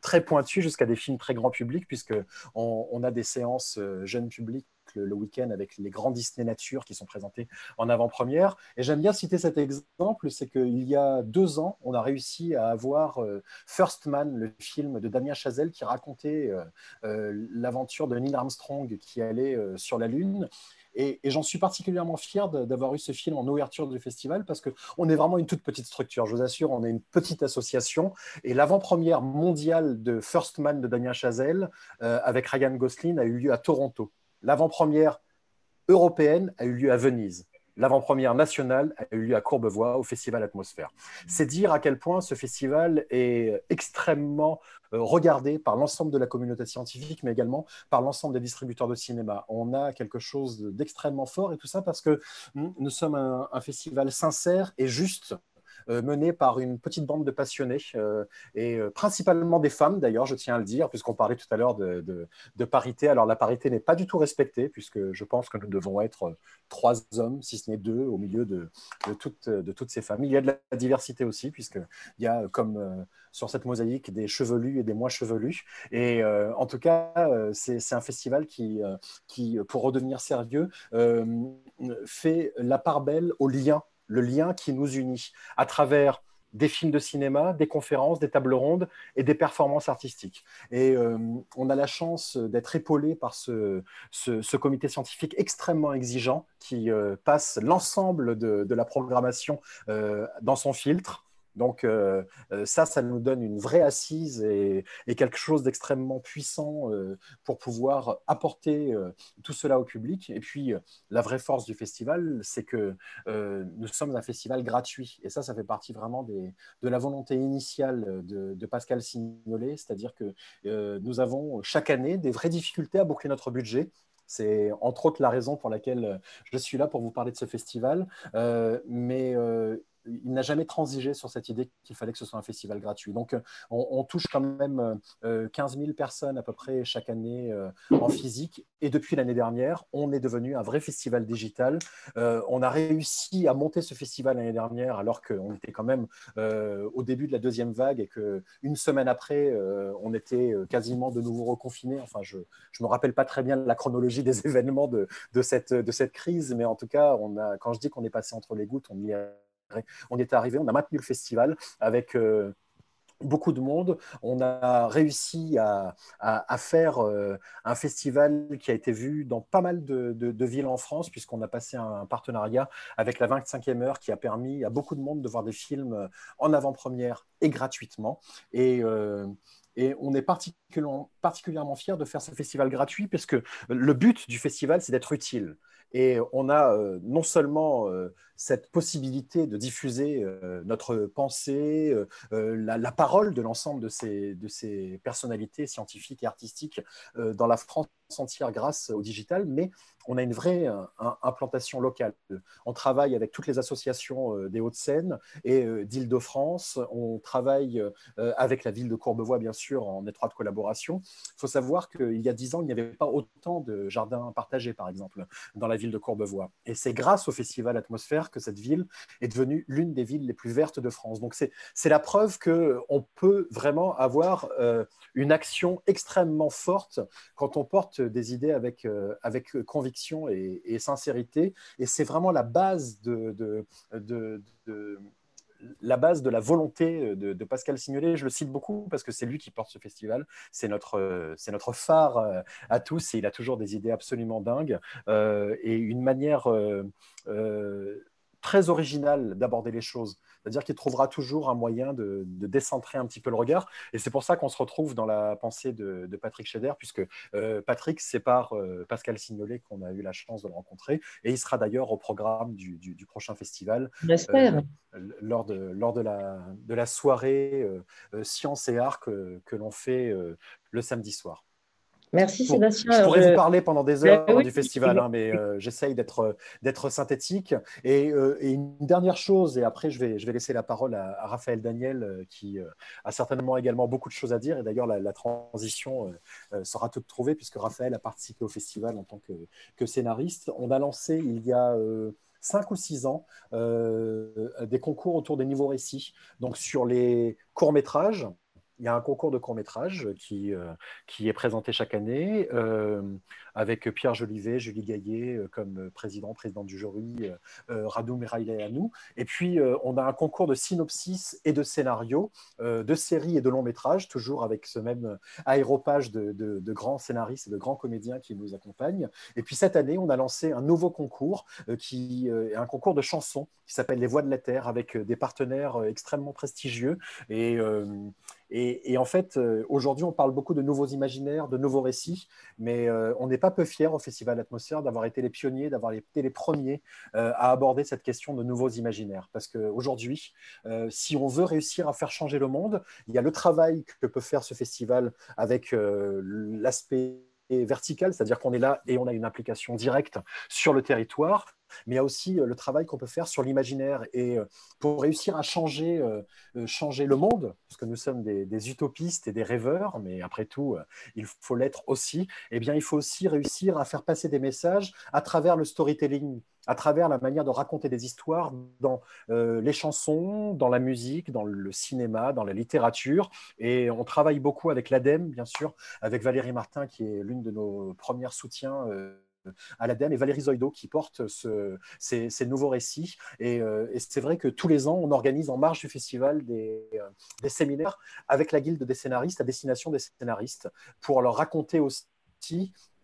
très pointus jusqu'à des films très grand public, puisque on a des séances jeunes publics le, week-end avec les grands Disney Nature qui sont présentés en avant-première. Et j'aime bien citer cet exemple, c'est qu'il y a deux ans, on a réussi à avoir euh, First Man, le film de Damien Chazelle qui racontait euh, euh, l'aventure de Neil Armstrong qui allait sur la Lune. Et, j'en suis particulièrement fier d'avoir eu ce film en ouverture du festival parce qu'on est vraiment une toute petite structure. Je vous assure, on est une petite association. Et l'avant-première mondiale de First Man de Damien Chazelle avec Ryan Gosling a eu lieu à Toronto. L'avant-première européenne a eu lieu à Venise. L'avant-première nationale a eu lieu à Courbevoie au Festival Atmosphère. C'est dire à quel point ce festival est extrêmement euh, regardé par l'ensemble de la communauté scientifique, mais également par l'ensemble des distributeurs de cinéma. On a quelque chose d'extrêmement fort et tout ça parce que nous sommes un festival sincère et juste menée par une petite bande de passionnés, euh, et euh, principalement des femmes d'ailleurs, je tiens à le dire, puisqu'on parlait tout à l'heure de, parité. Alors la parité n'est pas du tout respectée, puisque je pense que nous devons être trois hommes, si ce n'est deux, au milieu de, toutes, ces femmes. Il y a de la diversité aussi, puisqu'il y a, comme sur cette mosaïque, des chevelus et des moins chevelus. Et en tout cas, c'est un festival qui, qui, pour redevenir sérieux, fait la part belle au lien le lien qui nous unit à travers des films de cinéma, des conférences, des tables rondes et des performances artistiques. Et euh, on a la chance d'être épaulé par ce, comité scientifique extrêmement exigeant qui euh, passe l'ensemble de, la programmation euh, dans son filtre donc euh, euh, ça, ça nous donne une vraie assise et, quelque chose d'extrêmement puissant euh, pour pouvoir apporter tout cela au public. Et puis, la vraie force du festival, c'est que nous sommes un festival gratuit. Et ça, ça fait partie vraiment de la volonté initiale de, de Pascal Signolet, c'est-à-dire que nous avons chaque année des vraies difficultés à boucler notre budget. C'est entre autres la raison pour laquelle je suis là pour vous parler de ce festival. mais il n'a jamais transigé sur cette idée qu'il fallait que ce soit un festival gratuit. Donc, euh, on, touche quand même 15 000 personnes à peu près chaque année en physique. Et depuis l'année dernière, on est devenu un vrai festival digital. on a réussi à monter ce festival l'année dernière alors qu'on était quand même au début de la deuxième vague et qu'une semaine après, on était quasiment de nouveau reconfinés. Enfin, je ne me rappelle pas très bien la chronologie des événements de, de, cette, de cette crise, mais en tout cas, on a, quand je dis qu'on est passé entre les gouttes, on y est on est arrivé, on a maintenu le festival avec euh, beaucoup de monde. On a réussi à, faire euh, un festival qui a été vu dans pas mal de, villes en France, puisqu'on a passé un, partenariat avec la 25e heure qui a permis à beaucoup de monde de voir des films en avant-première et gratuitement. Et, euh, on est particulièrement, particulièrement fiers de faire ce festival gratuit, parce que le but du festival, c'est d'être utile. Et on a euh, non seulement euh, cette possibilité de diffuser euh, notre pensée, la, parole de l'ensemble de ces, de ces personnalités scientifiques et artistiques dans la France entière grâce au digital, mais on a une vraie implantation locale. On travaille avec toutes les associations des Hauts-de-Seine et d'Île-de-France. On travaille avec la ville de Courbevoie, bien sûr, en étroite collaboration. Il faut savoir qu'il y a dix ans, il n'y avait pas autant de jardins partagés, par exemple, dans la ville de Courbevoie. Et c'est grâce au Festival Atmosphère que cette ville est devenue l'une des villes les plus vertes de France. Donc c'est la preuve qu'on peut vraiment avoir euh, une action extrêmement forte quand on porte des idées avec, euh, avec conviction et, sincérité. Et c'est vraiment la base de, de, de, la base de la volonté de, Pascal Signolet. Je le cite beaucoup parce que c'est lui qui porte ce festival. C'est notre, c'est notre phare euh, à tous et il a toujours des idées absolument dingues euh, et une manière euh, très originale d'aborder les choses. C'est-à-dire qu'il trouvera toujours un moyen de, décentrer un petit peu le regard. Et c'est pour ça qu'on se retrouve dans la pensée de, Patrick Scheder, puisque Patrick, c'est par Pascal Signolet qu'on a eu la chance de le rencontrer. Et il sera d'ailleurs au programme du, prochain festival. J'espère lors de, lors de, la, de la soirée euh, euh, Science et Art que, que l'on fait euh, le samedi soir. Merci Sébastien. Je pourrais vous parler pendant des ben heures du festival, hein, mais j'essaye d'être synthétique. Et, une dernière chose, et après je vais, je vais laisser la parole à, Raphaël Daniel, qui a certainement également beaucoup de choses à dire. Et d'ailleurs, la, transition sera toute trouvée, puisque Raphaël a participé au festival en tant que, que scénariste. On a lancé il y a 5 ou 6 ans euh, des concours autour des niveaux récits. Donc sur les courts-métrages, il y a un concours de court-métrage qui, euh, qui est présenté chaque année. Euh, avec Pierre Jolivet, Julie Gaillet euh, comme président, président du jury, euh, euh, Radou Meraïla et puis, on a un concours de synopsis et de scénarios, de séries et de longs métrages, toujours avec ce même aéropage de, de, grands scénaristes et de grands comédiens qui nous accompagnent. Et puis, cette année, on a lancé un nouveau concours, qui est un concours de chansons qui s'appelle Les Voix de la Terre, avec des partenaires extrêmement prestigieux. Et, et, en fait, aujourd'hui, on parle beaucoup de nouveaux imaginaires, de nouveaux récits, mais on n'est pas peu fiers au Festival Atmosphère d'avoir été les pionniers, d'avoir été les premiers euh, à aborder cette question de nouveaux imaginaires. Parce qu'aujourd'hui, euh, si on veut réussir à faire changer le monde, il y a le travail que peut faire ce festival avec euh, l'aspect vertical, c'est-à-dire qu'on est là et on a une implication directe sur le territoire, mais il y a aussi euh, le travail qu'on peut faire sur l'imaginaire. Et euh, pour réussir à changer, euh, changer le monde, parce que nous sommes des, utopistes et des rêveurs, mais après tout, il faut l'être aussi, eh bien, il faut aussi réussir à faire passer des messages à travers le storytelling à travers la manière de raconter des histoires dans les chansons, dans la musique, dans le cinéma, dans la littérature. Et on travaille beaucoup avec l'ADEME, bien sûr, avec Valérie Martin, qui est l'une de nos premières soutiens à l'ADEME et Valérie Zoido qui porte ces, nouveaux récits. Euh, et, c'est vrai que tous les ans, on organise en marge du festival des, euh, des séminaires avec la guilde des scénaristes à destination des scénaristes pour leur raconter aussi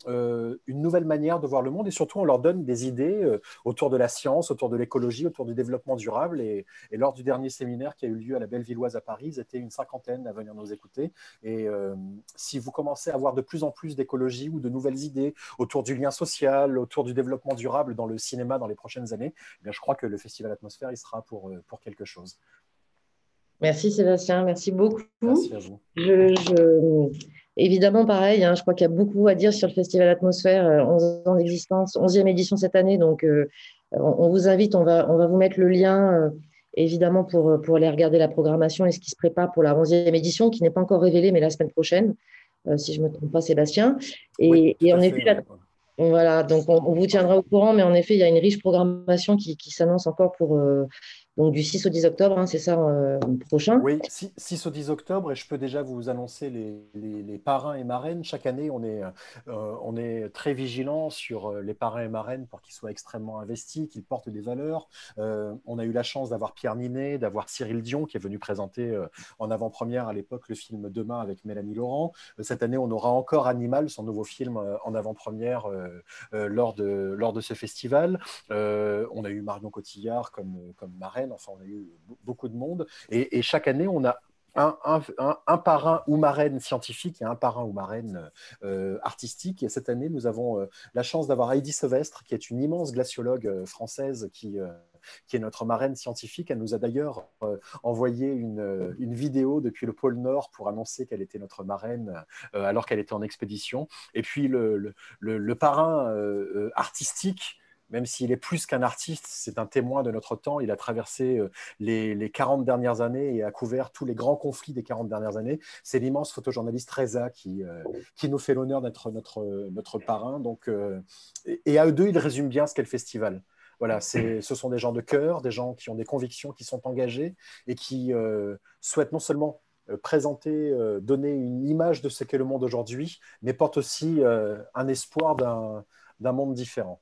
euh, une nouvelle manière de voir le monde et surtout on leur donne des idées euh, autour de la science, autour de l'écologie, autour du développement durable. Et, lors du dernier séminaire qui a eu lieu à la Bellevilloise à Paris, ils étaient une cinquantaine à venir nous écouter. Et euh, si vous commencez à avoir de plus en plus d'écologie ou de nouvelles idées autour du lien social, autour du développement durable dans le cinéma dans les prochaines années, eh bien, je crois que le Festival Atmosphère il sera pour, pour quelque chose. Merci Sébastien, merci beaucoup. Merci à vous. je... Évidemment, pareil, hein, je crois qu'il y a beaucoup à dire sur le Festival Atmosphère, 11 euh, ans d'existence, 11e édition cette année. Donc, euh, on, vous invite, on va, on va vous mettre le lien évidemment pour, pour aller regarder la programmation et ce qui se prépare pour la 11e édition, qui n'est pas encore révélée, mais la semaine prochaine, si je ne me trompe pas, Sébastien. Et, et en effet, voilà, donc on, vous tiendra au courant, mais en effet, il y a une riche programmation qui, qui s'annonce encore pour, donc du 6 au 10 octobre, hein, c'est ça euh, prochain Oui, 6, au 10 octobre, et je peux déjà vous annoncer les, parrains et marraines. Chaque année, on est, euh, on est très vigilant sur euh, les parrains et marraines pour qu'ils soient extrêmement investis, qu'ils portent des valeurs. on a eu la chance d'avoir Pierre Ninet, d'avoir Cyril Dion, qui est venu présenter en avant-première à l'époque le film Demain avec Mélanie Laurent. cette année, on aura encore Animal, son nouveau film en avant-première lors, de, lors de ce festival. on a eu Marion Cotillard comme, comme marraine Enfin, on a eu beaucoup de monde. Et, chaque année, on a un, parrain ou marraine scientifique et un parrain ou marraine euh, artistique. Et cette année, nous avons euh, la chance d'avoir Heidi Sevestre, qui est une immense glaciologue euh, française qui, est notre marraine scientifique. Elle nous a d'ailleurs envoyé une, vidéo depuis le pôle Nord pour annoncer qu'elle était notre marraine alors qu'elle était en expédition. Et puis le parrain artistique même s'il est plus qu'un artiste, c'est un témoin de notre temps. Il a traversé euh, les, 40 dernières années et a couvert tous les grands conflits des 40 dernières années. C'est l'immense photojournaliste Reza qui, euh, qui nous fait l'honneur d'être notre, notre parrain. Donc, euh, et, à eux deux, ils résument bien ce qu'est le festival. Voilà, ce sont des gens de cœur, des gens qui ont des convictions, qui sont engagés et qui souhaitent non seulement présenter, donner une image de ce qu'est le monde aujourd'hui, mais portent aussi un espoir d'un monde différent.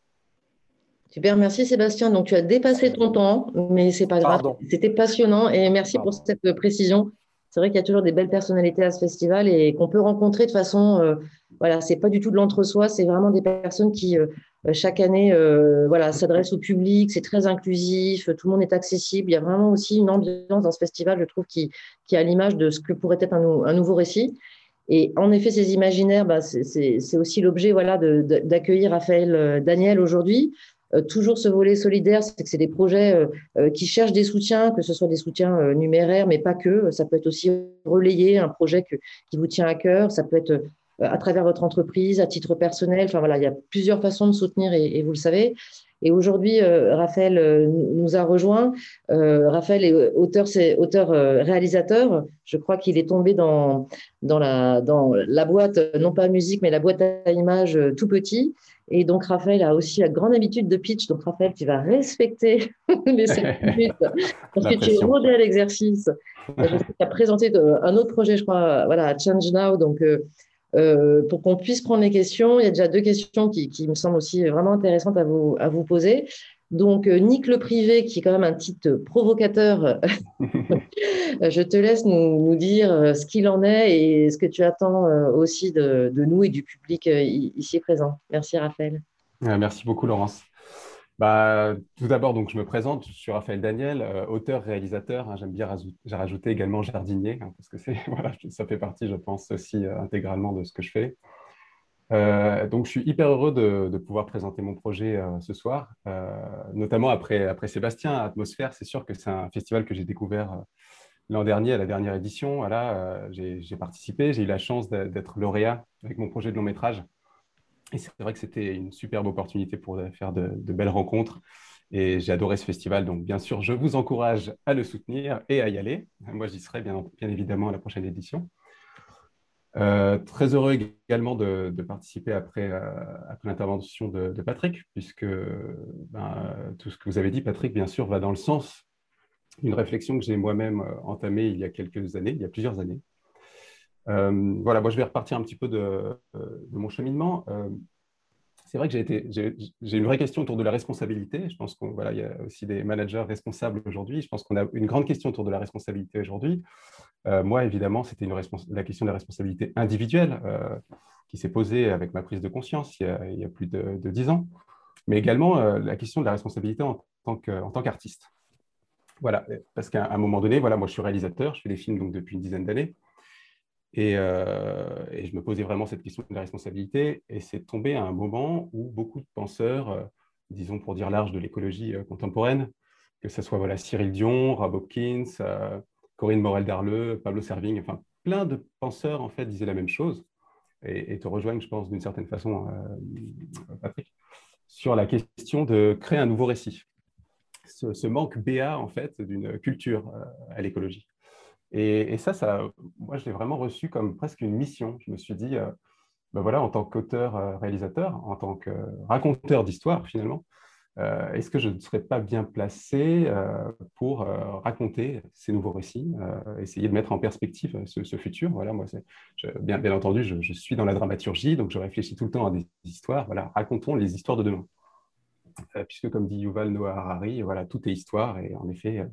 Super, merci Sébastien. Donc tu as dépassé ton temps, mais c'est pas grave. C'était passionnant et merci pour cette précision. C'est vrai qu'il y a toujours des belles personnalités à ce festival et qu'on peut rencontrer de façon, euh, voilà, c'est pas du tout de l'entre-soi, c'est vraiment des personnes qui euh, chaque année, euh, voilà, s'adressent au public. C'est très inclusif, tout le monde est accessible. Il y a vraiment aussi une ambiance dans ce festival, je trouve, qui, qui a l'image de ce que pourrait être un, un nouveau récit. Et en effet, ces imaginaires, bah, c'est aussi l'objet voilà, d'accueillir Raphaël Daniel aujourd'hui. Euh, toujours ce volet solidaire, c'est que c'est des projets euh, euh, qui cherchent des soutiens, que ce soit des soutiens numéraires, mais pas que. Ça peut être aussi relayer un projet qui vous tient à cœur. Ça peut être à travers votre entreprise, à titre personnel. Enfin voilà, il y a plusieurs façons de soutenir et, vous le savez. Et aujourd'hui, Raphaël nous a rejoint. Raphaël est auteur, c'est auteur réalisateur. Je crois qu'il est tombé dans la dans la boîte, non pas musique, mais la boîte à images tout petit. Et donc, Raphaël a aussi la grande habitude de pitch. Donc, Raphaël, tu vas respecter les 5 minutes parce que tu es rodé à l'exercice. tu as présenté un autre projet, je crois, voilà, Change Now. Donc, euh, euh, pour qu'on puisse prendre les questions, il y a déjà deux questions qui, qui, me semblent aussi vraiment intéressantes à vous, à vous poser. Donc, euh, Nick le privé, qui est quand même un titre provocateur, je te laisse nous, dire euh, ce qu'il en est et ce que tu attends euh, aussi de, nous et du public ici présent. Merci Raphaël. Merci beaucoup Laurence. Bah, tout d'abord, donc je me présente, je suis Raphaël Daniel, auteur, réalisateur. Hein, j'aime bien rajouter également jardinier, hein, parce que voilà, ça fait partie, je pense, aussi intégralement de ce que je fais. Euh, donc, je suis hyper heureux de, pouvoir présenter mon projet euh, ce soir, euh, notamment après, Sébastien. Atmosphère, c'est sûr que c'est un festival que j'ai découvert l'an dernier à la dernière édition. Voilà, j'ai participé, j'ai eu la chance d'être lauréat avec mon projet de long métrage. Et c'est vrai que c'était une superbe opportunité pour faire de, belles rencontres. Et j'ai adoré ce festival. Donc, bien sûr, je vous encourage à le soutenir et à y aller. Moi, j'y serai bien évidemment à la prochaine édition. Euh, très heureux également de, participer après, euh, après l'intervention de, Patrick, puisque ben, tout ce que vous avez dit, Patrick, bien sûr, va dans le sens d'une réflexion que j'ai moi-même euh, entamée il y a quelques années, il y a plusieurs années. voilà, moi je vais repartir un petit peu de, de mon cheminement c'est vrai que j'ai une vraie question autour de la responsabilité. Je pense qu'il y a aussi des managers responsables aujourd'hui. Je pense qu'on a une grande question autour de la responsabilité aujourd'hui. Euh, moi, évidemment, c'était la question de la responsabilité individuelle euh, qui s'est posée avec ma prise de conscience il y a, plus de dix ans, mais également euh, la question de la responsabilité en tant qu'artiste. Voilà, parce qu'à un moment donné, voilà, moi je suis réalisateur, je fais des films donc, depuis une dizaine d'années. Euh, et, je me posais vraiment cette question de la responsabilité. Et c'est tombé à un moment où beaucoup de penseurs, euh, disons pour dire large de l'écologie euh, contemporaine, que ce soit voilà, Cyril Dion, Rob Hopkins, Corinne Morel-Darleux, Pablo Servigne, enfin plein de penseurs en fait disaient la même chose et, te rejoignent, je pense, d'une certaine façon, Patrick, sur la question de créer un nouveau récit. ce, manque béat en fait d'une culture à l'écologie. Et, ça, moi, je l'ai vraiment reçu comme presque une mission. Je me suis dit, ben voilà, en tant qu'auteur-réalisateur, en tant que raconteur d'histoire finalement, euh, est-ce que je ne serais pas bien placé euh, pour euh, raconter ces nouveaux récits, essayer de mettre en perspective ce, futur? Voilà, moi, bien, entendu, je, suis dans la dramaturgie, donc je réfléchis tout le temps à des histoires. Voilà, racontons les histoires de demain. puisque, comme dit Yuval Noah Harari, voilà, tout est histoire, et en effet,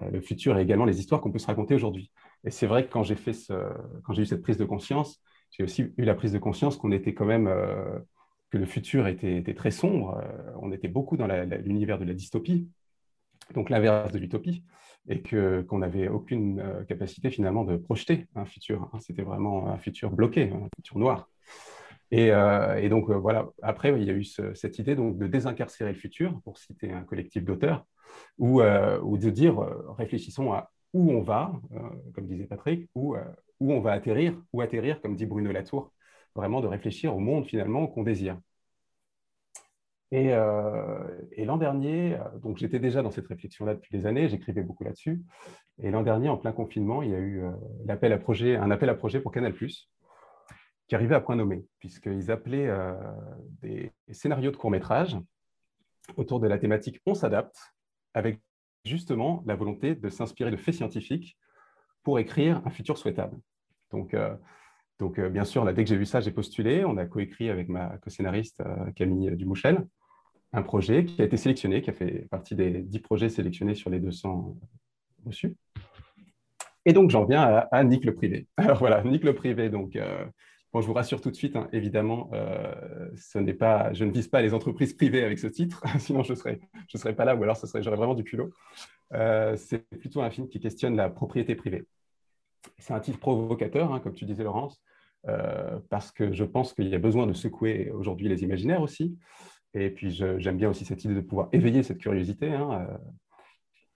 le futur est également les histoires qu'on peut se raconter aujourd'hui. Et c'est vrai que quand j'ai fait ce, quand j'ai eu cette prise de conscience, j'ai aussi eu la prise de conscience qu'on était quand même que le futur était, très sombre. Euh, on était beaucoup dans l'univers de la dystopie, donc l'inverse de l'utopie, et qu'on n'avait aucune euh, capacité finalement de projeter un futur. Hein. C'était vraiment un futur bloqué, un futur noir. Et, euh, donc voilà, après, il y a eu cette idée donc, de désincarcérer le futur, pour citer un collectif d'auteurs, ou, ou, de dire, réfléchissons à où on va, comme disait Patrick, ou où on va atterrir, ou atterrir, comme dit Bruno Latour, vraiment de réfléchir au monde finalement qu'on désire. Et, euh, l'an dernier, euh, donc j'étais déjà dans cette réflexion-là depuis des années, j'écrivais beaucoup là-dessus. Et l'an dernier, en plein confinement, il y a eu euh, un appel à projet pour Canal+, qui arrivait à point nommé, puisqu'ils appelaient des scénarios de court-métrage autour de la thématique On s'adapte, avec justement la volonté de s'inspirer de faits scientifiques pour écrire un futur souhaitable. Donc, donc, euh, bien sûr, dès que j'ai vu ça, j'ai postulé. On a coécrit avec ma co-scénariste euh, Camille Dumouchel un projet qui a été sélectionné, qui a fait partie des 10 projets sélectionnés sur les 200 reçus. Et donc, j'en viens à, Nick le privé. Alors voilà, Nick le privé, donc, euh, bon, je vous rassure tout de suite, hein, évidemment, ce n'est pas, je ne vise pas les entreprises privées avec ce titre, sinon je ne serais, je serais pas là, ou alors j'aurais vraiment du culot. c'est plutôt un film qui questionne la propriété privée. C'est un titre provocateur, hein, comme tu disais, Laurence, euh, parce que je pense qu'il y a besoin de secouer aujourd'hui les imaginaires aussi. Et puis j'aime bien aussi cette idée de pouvoir éveiller cette curiosité. Hein, euh,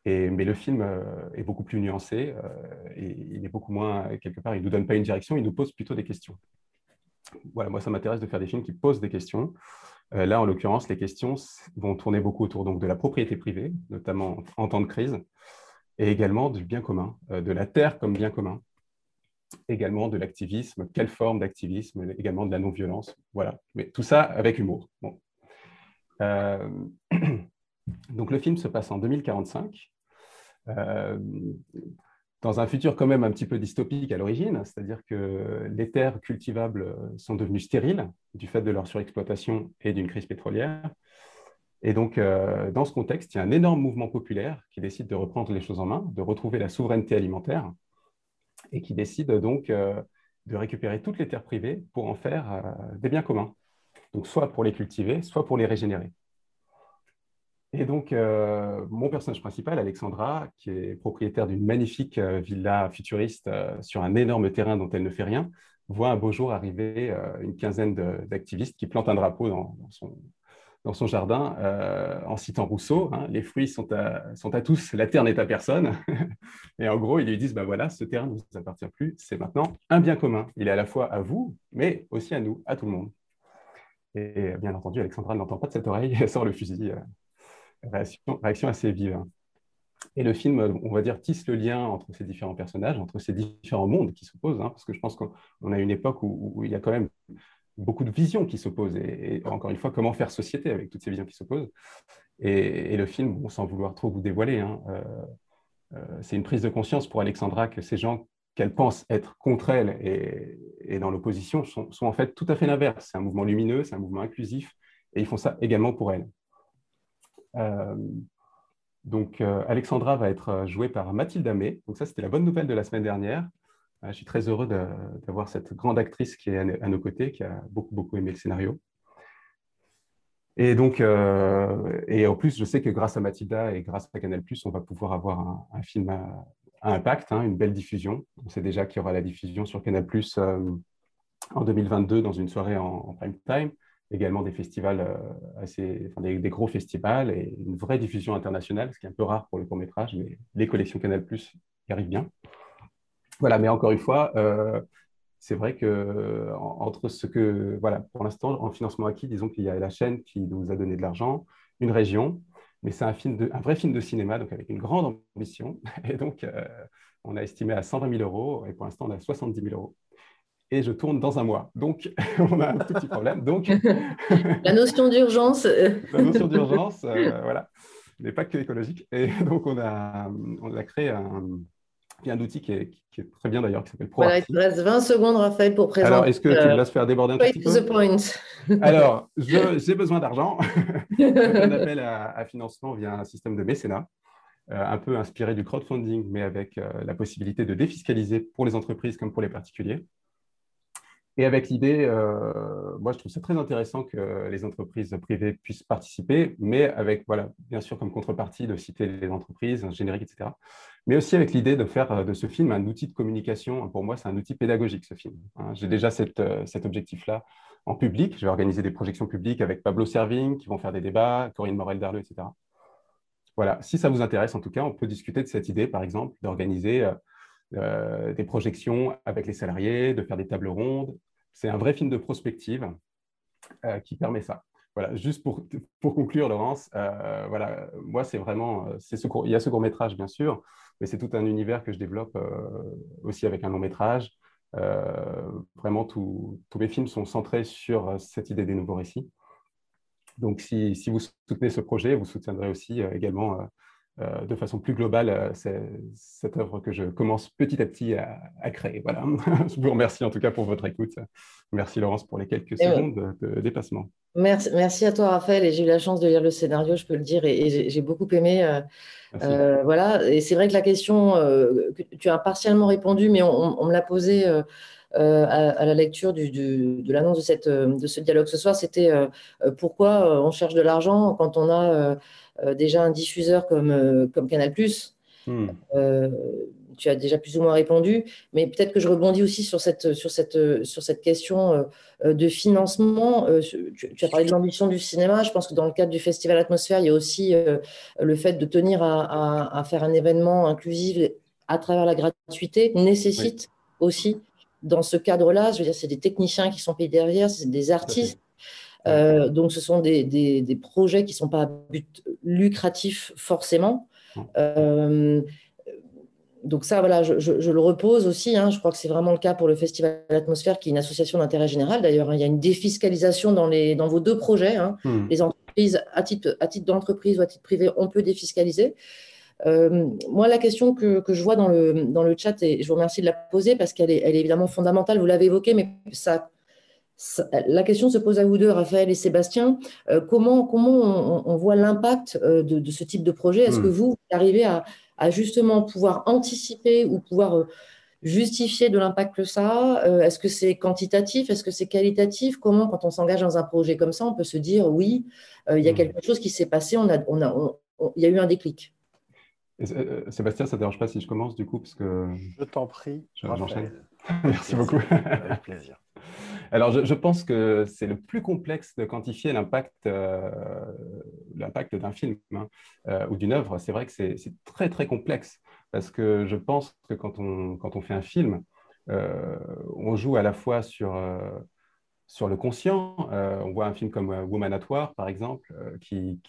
et, mais le film euh, est beaucoup plus nuancé et il est beaucoup moins, quelque part, il ne nous donne pas une direction, il nous pose plutôt des questions. Voilà, moi ça m'intéresse de faire des films qui posent des questions. là, en l'occurrence, les questions vont tourner beaucoup autour de la propriété privée, notamment en temps de crise, et également du bien commun, de la terre comme bien commun également de l'activisme, quelle forme d'activisme, également de la non-violence. Voilà, mais tout ça avec humour. Euh, donc le film se passe en 2045, euh, dans un futur quand même un petit peu dystopique à l'origine, c'est-à-dire que les terres cultivables sont devenues stériles du fait de leur surexploitation et d'une crise pétrolière. Et donc, euh, dans ce contexte, il y a un énorme mouvement populaire qui décide de reprendre les choses en main, de retrouver la souveraineté alimentaire et qui décide donc euh, de récupérer toutes les terres privées pour en faire euh, des biens communs. Soit pour les cultiver, soit pour les régénérer. Et donc, euh, mon personnage principal, Alexandra, qui est propriétaire d'une magnifique villa futuriste sur un énorme terrain dont elle ne fait rien, voit un beau jour arriver une quinzaine d'activistes qui plantent un drapeau dans, son, jardin euh, en citant Rousseau. Hein, les fruits sont à, tous, la terre n'est à personne. et en gros, ils lui disent, bah voilà, ce terrain ne vous appartient plus, c'est maintenant un bien commun. Il est à la fois à vous, mais aussi à nous, à tout le monde. Et bien entendu, Alexandra n'entend pas de cette oreille, elle sort le fusil. Réaction, assez vive. Et le film, on va dire, tisse le lien entre ces différents personnages, entre ces différents mondes qui s'opposent, hein, parce que je pense qu'on a une époque où, il y a quand même beaucoup de visions qui s'opposent. Et, encore une fois, comment faire société avec toutes ces visions qui s'opposent? Et, le film, sans vouloir trop vous dévoiler, hein, euh, euh, c'est une prise de conscience pour Alexandra que ces gens qu'elle pense être contre elle et, dans l'opposition sont, en fait tout à fait l'inverse. C'est un mouvement lumineux, c'est un mouvement inclusif, et ils font ça également pour elle. Euh, donc, Alexandra va être jouée par Mathilde Amé. Donc, ça, c'était la bonne nouvelle de la semaine dernière. Euh, je suis très heureux d'avoir cette grande actrice qui est à nos côtés, qui a beaucoup, beaucoup aimé le scénario. Et donc, euh, et en plus, je sais que grâce à Mathilda et grâce à Canal+, on va pouvoir avoir un, film à, impact, hein, une belle diffusion. On sait déjà qu'il y aura la diffusion sur Canal+, euh, en 2022 dans une soirée en, prime time, également des festivals assez, enfin, des, gros festivals et une vraie diffusion internationale, ce qui est un peu rare pour le court métrage, mais les collections Canal+ y arrivent bien. Voilà, mais encore une fois, euh, c'est vrai que entre ce que, voilà, pour l'instant, en financement acquis, disons qu'il y a la chaîne qui nous a donné de l'argent, une région, mais c'est un, un vrai film de cinéma, donc avec une grande ambition. Et donc, on a estimé à 120 000 euros, et pour l'instant, on a 70 000 euros et je tourne dans un mois. Donc, on a un tout petit problème. Donc, la notion d'urgence. la notion d'urgence, euh, voilà, n'est pas que écologique. Et donc, on a, on a créé un, un outil qui est, qui est, très bien d'ailleurs, qui s'appelle Proactive. Voilà, il te reste 20 secondes, Raphaël, pour présenter. Alors, est-ce que tu me laisses faire déborder un petit peu? The point. Alors, j'ai besoin d'argent. on appelle à, à, financement via un système de mécénat. Euh, un peu inspiré du crowdfunding, mais avec euh, la possibilité de défiscaliser pour les entreprises comme pour les particuliers. Et avec l'idée, euh, moi je trouve ça très intéressant que les entreprises privées puissent participer, mais avec, voilà, bien sûr comme contrepartie de citer les entreprises, un générique, etc. Mais aussi avec l'idée de faire euh, de ce film un outil de communication. Pour moi, c'est un outil pédagogique, ce film. Hein. J'ai déjà euh, cet objectif-là en public. Je vais organiser des projections publiques avec Pablo Servigne, qui vont faire des débats, Corinne Morel-Darleux, etc. Voilà, si ça vous intéresse, en tout cas, on peut discuter de cette idée, par exemple, d'organiser des projections avec les salariés, de faire des tables rondes. C'est un vrai film de prospective euh, qui permet ça. Voilà, juste pour, pour conclure, Laurence, euh, voilà, moi, c'est vraiment, c'est ce il y a ce court métrage, bien sûr, mais c'est tout un univers que je développe aussi avec un long métrage. vraiment, tous mes films sont centrés sur cette idée des nouveaux récits. Donc, si, si vous soutenez ce projet, vous soutiendrez aussi également euh, de façon plus globale euh, cette œuvre que je commence petit à petit à, créer. Voilà. je vous remercie en tout cas pour votre écoute. Merci Laurence pour les quelques secondes de, dépassement. Merci, merci à toi Raphaël et j'ai eu la chance de lire le scénario, je peux le dire, et, j'ai beaucoup aimé. Euh, voilà, et c'est vrai que la question que tu as partiellement répondu, mais on, me l'a posée. À, la lecture de l'annonce de, de ce dialogue ce soir, c'était pourquoi on cherche de l'argent quand on a euh, déjà un diffuseur comme, euh, comme Canal+. Hmm. Euh, tu as déjà plus ou moins répondu, mais peut-être que je rebondis aussi sur cette, sur cette, sur cette question de financement. Tu, as parlé de l'ambition du cinéma. Je pense que dans le cadre du Festival Atmosphère, il y a aussi le fait de tenir à, faire un événement inclusif à travers la gratuité nécessite aussi, dans ce cadre-là, je veux dire, c'est des techniciens qui sont payés derrière, c'est des artistes euh, donc, ce sont des, des, projets qui ne sont pas à but lucratif forcément. Euh, donc ça, voilà, je, je, le repose aussi. Hein. je crois que c'est vraiment le cas pour le Festival Atmosphère, qui est une association d'intérêt général. D'ailleurs, hein. il y a une défiscalisation dans, les, dans vos deux projets. Hein. Hmm. Les entreprises, à titre, à titre d'entreprise ou à titre privé, on peut défiscaliser. Euh, moi, la question que, que, je vois dans le, dans le chat, et je vous remercie de la poser parce qu'elle est, elle est évidemment fondamentale, vous l'avez évoqué, mais ça la question se pose à vous deux, Raphaël et Sébastien. Euh, comment comment on, voit l'impact euh, de, ce type de projet? Est-ce que hmm. vous, arrivez à, justement pouvoir anticiper ou pouvoir justifier de l'impact que ça? Est-ce que c'est quantitatif? Est-ce que c'est qualitatif? Comment, quand on s'engage dans un projet comme ça, on peut se dire oui, il y a hmm. quelque chose qui s'est passé, on a, on a, il y a eu un déclic Sébastien, ça ne dérange pas si je commence du coup parce que... Je t'en prie. J'enchaîne. Merci beaucoup. Avec plaisir. Alors, je, pense que c'est le plus complexe de quantifier l'impact euh, d'un film hein, euh, ou d'une œuvre. C'est vrai que c'est très, très complexe parce que je pense que quand on, quand on fait un film, euh, on joue à la fois sur, sur le conscient. on voit un film comme Woman at War, par exemple, qui,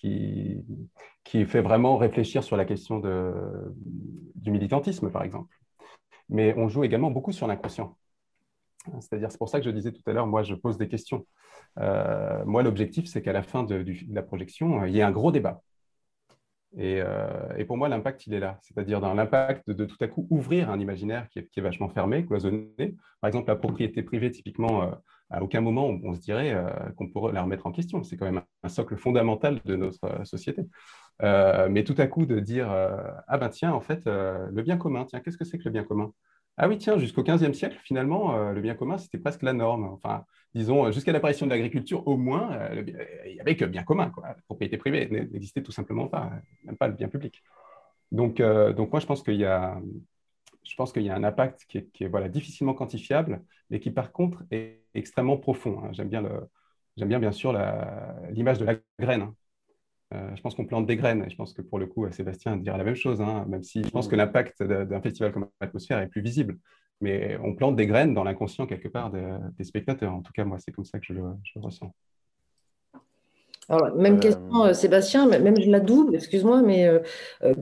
qui, fait vraiment réfléchir sur la question du militantisme, par exemple. Mais on joue également beaucoup sur l'inconscient. C'est-à-dire, c'est pour ça que je disais tout à l'heure, moi, je pose des questions. Euh, moi, l'objectif, c'est qu'à la fin de, la projection, euh, il y ait un gros débat. Euh, et, pour moi, l'impact, il est là. C'est-à-dire dans l'impact de, tout à coup ouvrir un imaginaire qui est, vachement fermé, cloisonné. Par exemple, la propriété privée, typiquement, à aucun moment on, se dirait qu'on pourrait la remettre en question. C'est quand même un, socle fondamental de notre société. mais tout à coup, de dire Ah ben tiens, en fait, le bien commun, tiens, qu'est-ce que c'est que le bien commun? Ah oui, tiens, jusqu'au XVe siècle, finalement, euh, le bien commun, c'était presque la norme. Enfin, disons, jusqu'à l'apparition de l'agriculture, au moins, euh, il n'y avait que bien commun. Quoi. La propriété privée n'existait tout simplement pas, même pas le bien public. Donc, euh, donc moi, je pense qu'il y a, je pense qu'il y a un impact qui est, voilà, difficilement quantifiable, mais qui, par contre, est extrêmement profond. Hein. J'aime bien, le, j'aime bien, bien sûr, l'image de la graine. Hein. Euh, je pense qu'on plante des graines. Je pense que pour le coup, Sébastien dira la même chose, hein, même si je pense que l'impact d'un festival comme Atmosphère est plus visible. Mais on plante des graines dans l'inconscient quelque part des, spectateurs. En tout cas, moi, c'est comme ça que je le, ressens. Alors, même question, Sébastien, même je la double, excuse-moi, mais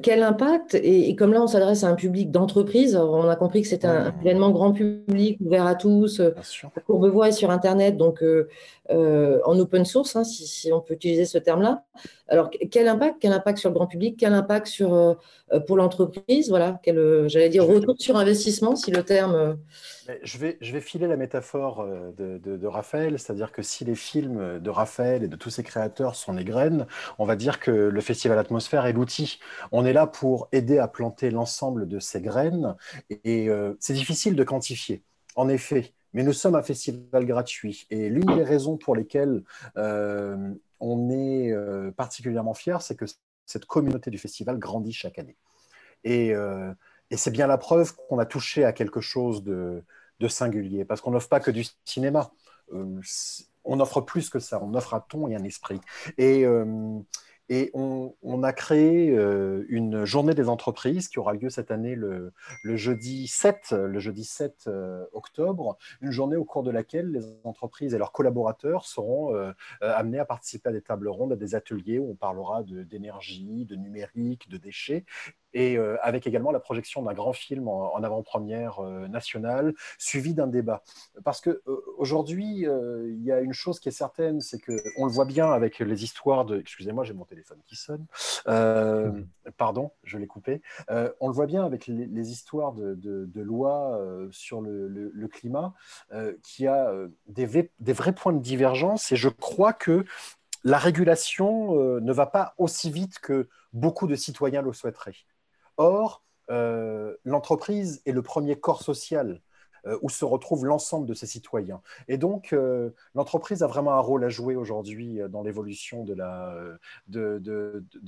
quel impact et, comme là, on s'adresse à un public d'entreprise, on a compris que c'est un, événement grand public, ouvert à tous. Courbevoie est sur Internet, donc en open source, hein, si, on peut utiliser ce terme-là. Alors, quel impact Quel impact sur le grand public Quel impact sur, pour l'entreprise Voilà, j'allais dire retour sur investissement, si le terme je vais, filer la métaphore euh, de, Raphaël, c'est-à-dire que si les films de Raphaël et de tous ses créateurs sont les graines, on va dire que le Festival Atmosphère est l'outil. On est là pour aider à planter l'ensemble de ces graines et, euh, c'est difficile de quantifier. En effet, mais nous sommes un festival gratuit et l'une des raisons pour lesquelles euh, on est particulièrement fier, c'est que cette communauté du festival grandit chaque année. Et et c'est bien la preuve qu'on a touché à quelque chose de, singulier, parce qu'on n'offre pas que du cinéma. Euh, on offre plus que ça, on offre un ton et un esprit. Et, euh, on, a créé euh, une journée des entreprises qui aura lieu cette année le, jeudi 7, le jeudi 7 octobre, une journée au cours de laquelle les entreprises et leurs collaborateurs seront amenés à participer à des tables rondes, à des ateliers où on parlera d'énergie, de numérique, de déchets et euh, avec également la projection d'un grand film en, avant-première euh, nationale, suivi d'un débat. Parce qu'aujourd'hui, euh, il y a une chose qui est certaine, c'est qu'on le voit bien avec les histoires de... Excusez-moi, j'ai mon téléphone qui sonne. Mmh. Pardon, je l'ai coupé. on le voit bien avec les, histoires de, de, lois sur le, le, climat, qui a des, des vrais points de divergence, et je crois que la régulation ne va pas aussi vite que beaucoup de citoyens le souhaiteraient. Or, euh, l'entreprise est le premier corps social euh, où se retrouve l'ensemble de ses citoyens. Et donc, euh, l'entreprise a vraiment un rôle à jouer aujourd'hui dans l'évolution de,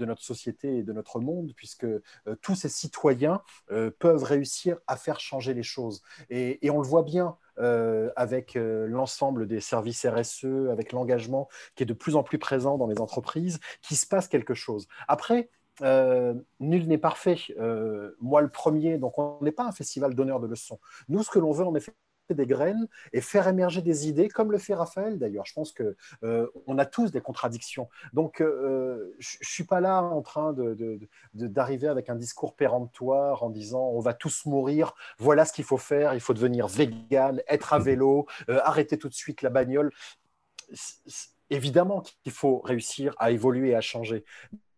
notre société et de notre monde, puisque tous ces citoyens peuvent réussir à faire changer les choses. Et, on le voit bien avec l'ensemble des services RSE, avec l'engagement qui est de plus en plus présent dans les entreprises, qu'il se passe quelque chose. Après, euh, nul n'est parfait. Euh, moi, le premier, donc on n'est pas un festival d'honneur de leçons. Nous, ce que l'on veut, en effet, des graines et faire émerger des idées, comme le fait Raphaël d'ailleurs. Je pense que euh, on a tous des contradictions. Donc, je ne suis pas là en train d'arriver avec un discours péremptoire en disant on va tous mourir, voilà ce qu'il faut faire, il faut devenir vegan, être à vélo, arrêter tout de suite la bagnole. Évidemment qu'il faut réussir à évoluer et à changer.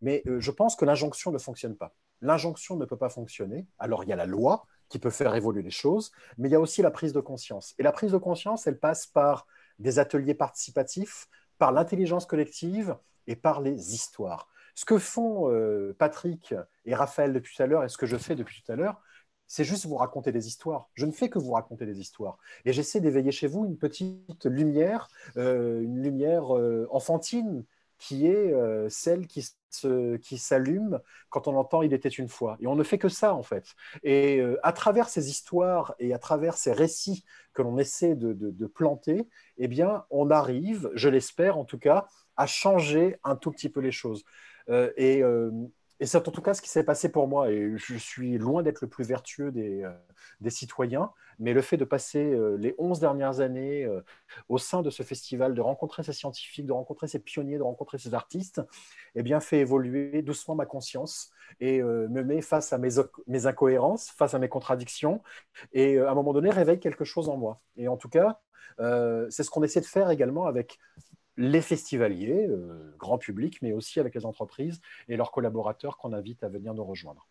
Mais euh, je pense que l'injonction ne fonctionne pas. L'injonction ne peut pas fonctionner. Alors il y a la loi qui peut faire évoluer les choses, mais il y a aussi la prise de conscience. Et la prise de conscience, elle passe par des ateliers participatifs, par l'intelligence collective et par les histoires. Ce que font euh, Patrick et Raphaël depuis tout à l'heure et ce que je fais depuis tout à l'heure, c'est juste vous raconter des histoires. Je ne fais que vous raconter des histoires. Et j'essaie d'éveiller chez vous une petite lumière, euh, une lumière enfantine, qui est celle qui qui s'allume quand on entend Il était une fois. Et on ne fait que ça, en fait. Et euh, à travers ces histoires et à travers ces récits que l'on essaie de, planter, eh bien, on arrive, je l'espère en tout cas, à changer un tout petit peu les choses. Euh, et, euh, et c'est en tout cas ce qui s'est passé pour moi. Et je suis loin d'être le plus vertueux des, euh, citoyens, mais le fait de passer euh, les 11 dernières années euh, au sein de ce festival, de rencontrer ces scientifiques, de rencontrer ces pionniers, de rencontrer ces artistes, eh bien, fait évoluer doucement ma conscience et me met face à mes, mes, incohérences, face à mes contradictions, et à un moment donné réveille quelque chose en moi. Et en tout cas, c'est ce qu'on essaie de faire également avec les festivaliers, euh, grand public, mais aussi avec les entreprises et leurs collaborateurs qu'on invite à venir nous rejoindre.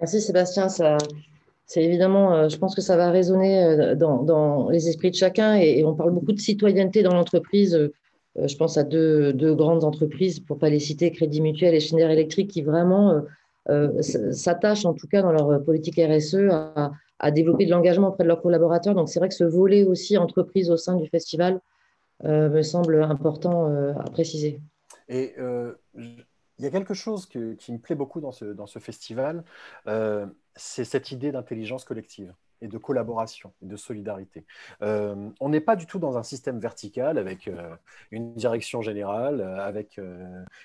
Merci Sébastien. C'est évidemment, euh, je pense que ça va résonner euh, dans, les esprits de chacun et, on parle beaucoup de citoyenneté dans l'entreprise. je pense à deux, grandes entreprises, pour ne pas les citer, Crédit Mutuel et Schneider Electric, qui vraiment s'attachent, en tout cas dans leur politique RSE, à, développer de l'engagement auprès de leurs collaborateurs. Donc c'est vrai que ce volet aussi entreprise au sein du festival, me semble important euh, à préciser. Et euh, il y a quelque chose qui me plaît beaucoup dans ce, dans ce festival, c'est cette idée d'intelligence collective. et de collaboration et de solidarité. Euh, on n'est pas du tout dans un système vertical avec euh, une direction générale, euh, avec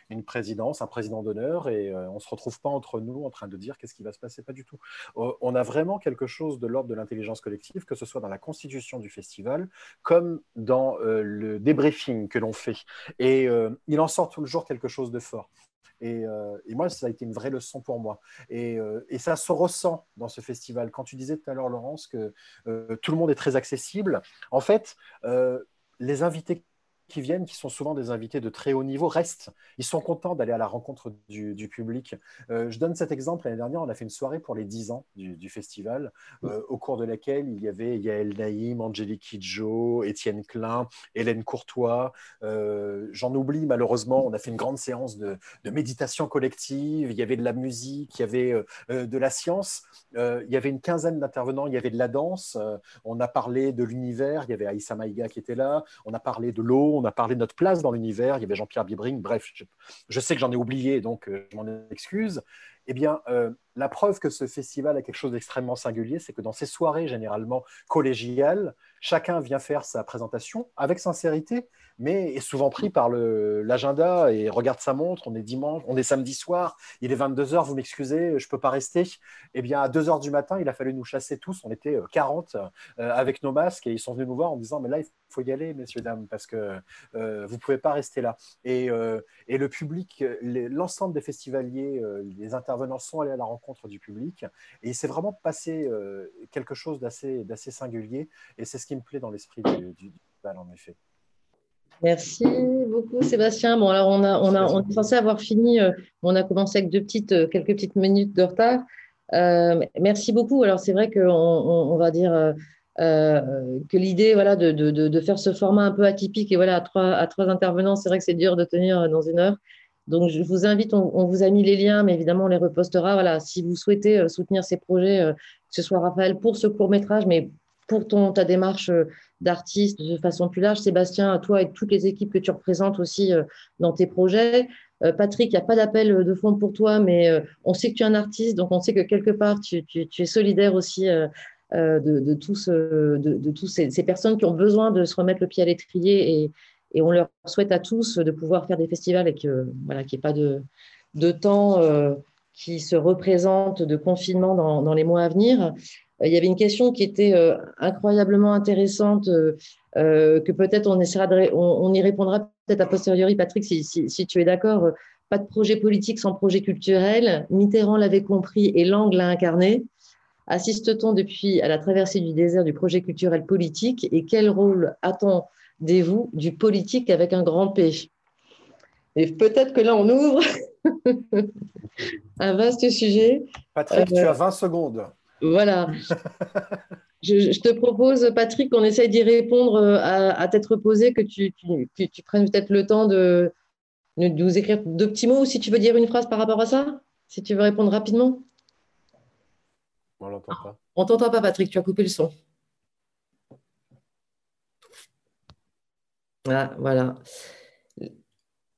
une présidence, un président d'honneur, et on ne se retrouve pas entre nous en train de dire qu'est-ce qui va se passer, pas du tout. on a vraiment quelque chose de l'ordre de l'intelligence collective, que ce soit dans la constitution du festival, comme dans le débriefing que l'on fait. Et il en sort toujours quelque chose de fort. Euh, et, moi, ça a été une vraie leçon pour moi. Euh, et, ça se ressent dans ce festival. Quand tu disais tout à l'heure, Laurence, que euh, tout le monde est très accessible, en fait, les invités qui viennent, qui sont souvent des invités de très haut niveau, restent. Ils sont contents d'aller à la rencontre du, public. Euh, je donne cet exemple. L'année dernière, on a fait une soirée pour les 10 ans du, festival, euh, au cours de laquelle il y avait Yael Naïm, Angélique Kidjo, Étienne Klein, Hélène Courtois. Euh, j'en oublie malheureusement. On a fait une grande séance de, méditation collective. Il y avait de la musique, il y avait de la science. il y avait une quinzaine d'intervenants. Il y avait de la danse. on a parlé de l'univers. Il y avait Aïssa Maïga qui était là. On a parlé de l'eau on a parlé de notre place dans l'univers, il y avait Jean-Pierre Bibring, bref, je, sais que j'en ai oublié, donc euh, je m'en excuse. Eh bien, euh, la preuve que ce festival a quelque chose d'extrêmement singulier, c'est que dans ces soirées généralement collégiales, chacun vient faire sa présentation avec sincérité, mais est souvent pris par l'agenda et regarde sa montre. On est dimanche, on est samedi soir, il est 22 h Vous m'excusez, je peux pas rester. Eh bien, à 2 h du matin, il a fallu nous chasser tous. On était 40 euh, euh, avec nos masques et ils sont venus nous voir en disant mais là il faut y aller, messieurs dames, parce que euh, vous pouvez pas rester là. Et, et le public, l'ensemble des festivaliers, les intervenants sont allés à la rencontre du public et il s'est vraiment passé quelque chose d'assez singulier. Et c'est ce qui me plaît dans l'esprit du, du, en effet. Merci beaucoup, Sébastien. Bon, alors on, a, on, a, on est censé avoir fini. Euh, on a commencé avec deux petites, euh, quelques petites minutes de retard. Euh, merci beaucoup. Alors, c'est vrai qu'on on, va dire que l'idée voilà, de, de, de, faire ce format un peu atypique et voilà, à trois, à trois intervenants, c'est vrai que c'est dur de tenir dans une heure. Donc, je vous invite, on, vous a mis les liens, mais évidemment, on les repostera. Voilà, si vous souhaitez soutenir ces projets, que ce soit Raphaël pour ce court métrage, mais pour ton, ta démarche euh, d'artiste de façon plus large. Sébastien, à toi et toutes les équipes que tu représentes aussi euh, dans tes projets. Euh, Patrick, il n'y a pas d'appel de fond pour toi, mais on sait que tu es un artiste, donc on sait que quelque part, tu, es solidaire aussi de, tous, de, tous ces, personnes qui ont besoin de se remettre le pied à l'étrier et, et, on leur souhaite à tous de pouvoir faire des festivals et voilà, qu'il n'y ait pas de, de temps qui se représente de confinement dans, dans, les mois à venir. Euh, il y avait une question qui était euh, incroyablement intéressante, euh, que peut-être on essaiera on, y répondra peut-être a posteriori, Patrick, si, tu es d'accord. Pas de projet politique sans projet culturel. Mitterrand l'avait compris et Lang l'a incarné. Assiste-t-on depuis à la traversée du désert du projet culturel politique et quel rôle attendez-vous du politique avec un grand P? Et peut-être que là, on ouvre un vaste sujet. Patrick, tu as 20 secondes. Voilà. je, te propose, Patrick, qu'on essaye d'y répondre euh, à, tête reposée, que tu, prennes peut-être le temps de, nous écrire deux petits mots ou si tu veux dire une phrase par rapport à ça, si tu veux répondre rapidement. On l'entend pas. On t'entend pas, Patrick, tu as coupé le son. Ah, voilà.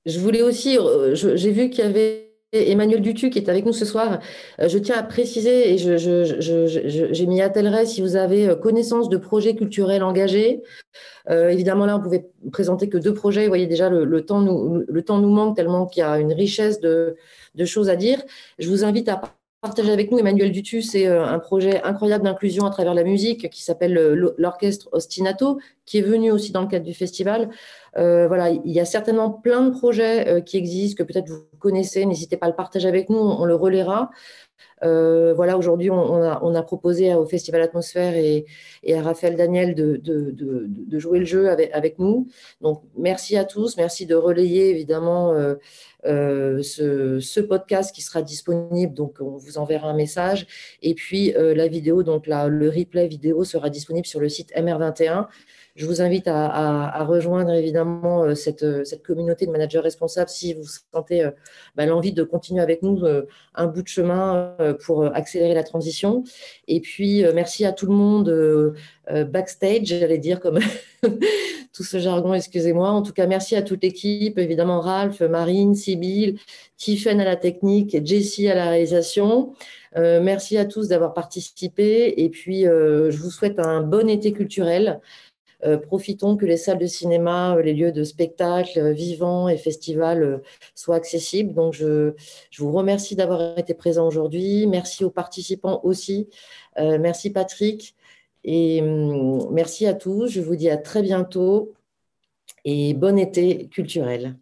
Je voulais aussi, euh, j'ai vu qu'il y avait Emmanuel Dutu qui est avec nous ce soir. Euh, je tiens à préciser, et je, m'y attellerai si vous avez euh, connaissance de projets culturels engagés. Euh, évidemment, là, on pouvait présenter que deux projets. Vous voyez déjà, le, temps, nous, le temps nous manque tellement qu'il y a une richesse de, de choses à dire. Je vous invite à partager avec nous. Emmanuel Dutu, c'est un projet incroyable d'inclusion à travers la musique qui s'appelle l'Orchestre Ostinato, qui est venu aussi dans le cadre du festival. Euh, voilà, il y a certainement plein de projets euh, qui existent que peut-être vous connaissez. N'hésitez pas à le partager avec nous, on, le relaiera. Euh, voilà, aujourd'hui, on, a, proposé au Festival Atmosphère et, à Raphaël Daniel de, jouer le jeu avec, nous. Donc, merci à tous. Merci de relayer évidemment ce, podcast qui sera disponible. Donc, on vous enverra un message. Et puis, la vidéo, donc le replay vidéo sera disponible sur le site MR21. Je vous invite à, rejoindre évidemment cette, cette, communauté de managers responsables si vous sentez bah, l'envie de continuer avec nous un bout de chemin pour accélérer la transition. Et puis, merci à tout le monde backstage, j'allais dire comme tout ce jargon, excusez-moi. En tout cas, merci à toute l'équipe, évidemment Ralph, Marine, Sybille, Tiffen à la technique, Jessie à la réalisation. Euh, merci à tous d'avoir participé et puis euh, je vous souhaite un bon été culturel. Euh, profitons que les salles de cinéma, les lieux de spectacle vivants et festivals soient accessibles. Donc, je, je vous remercie d'avoir été présent aujourd'hui. Merci aux participants aussi. merci Patrick. Et hum, merci à tous. Je vous dis à très bientôt et bon été culturel.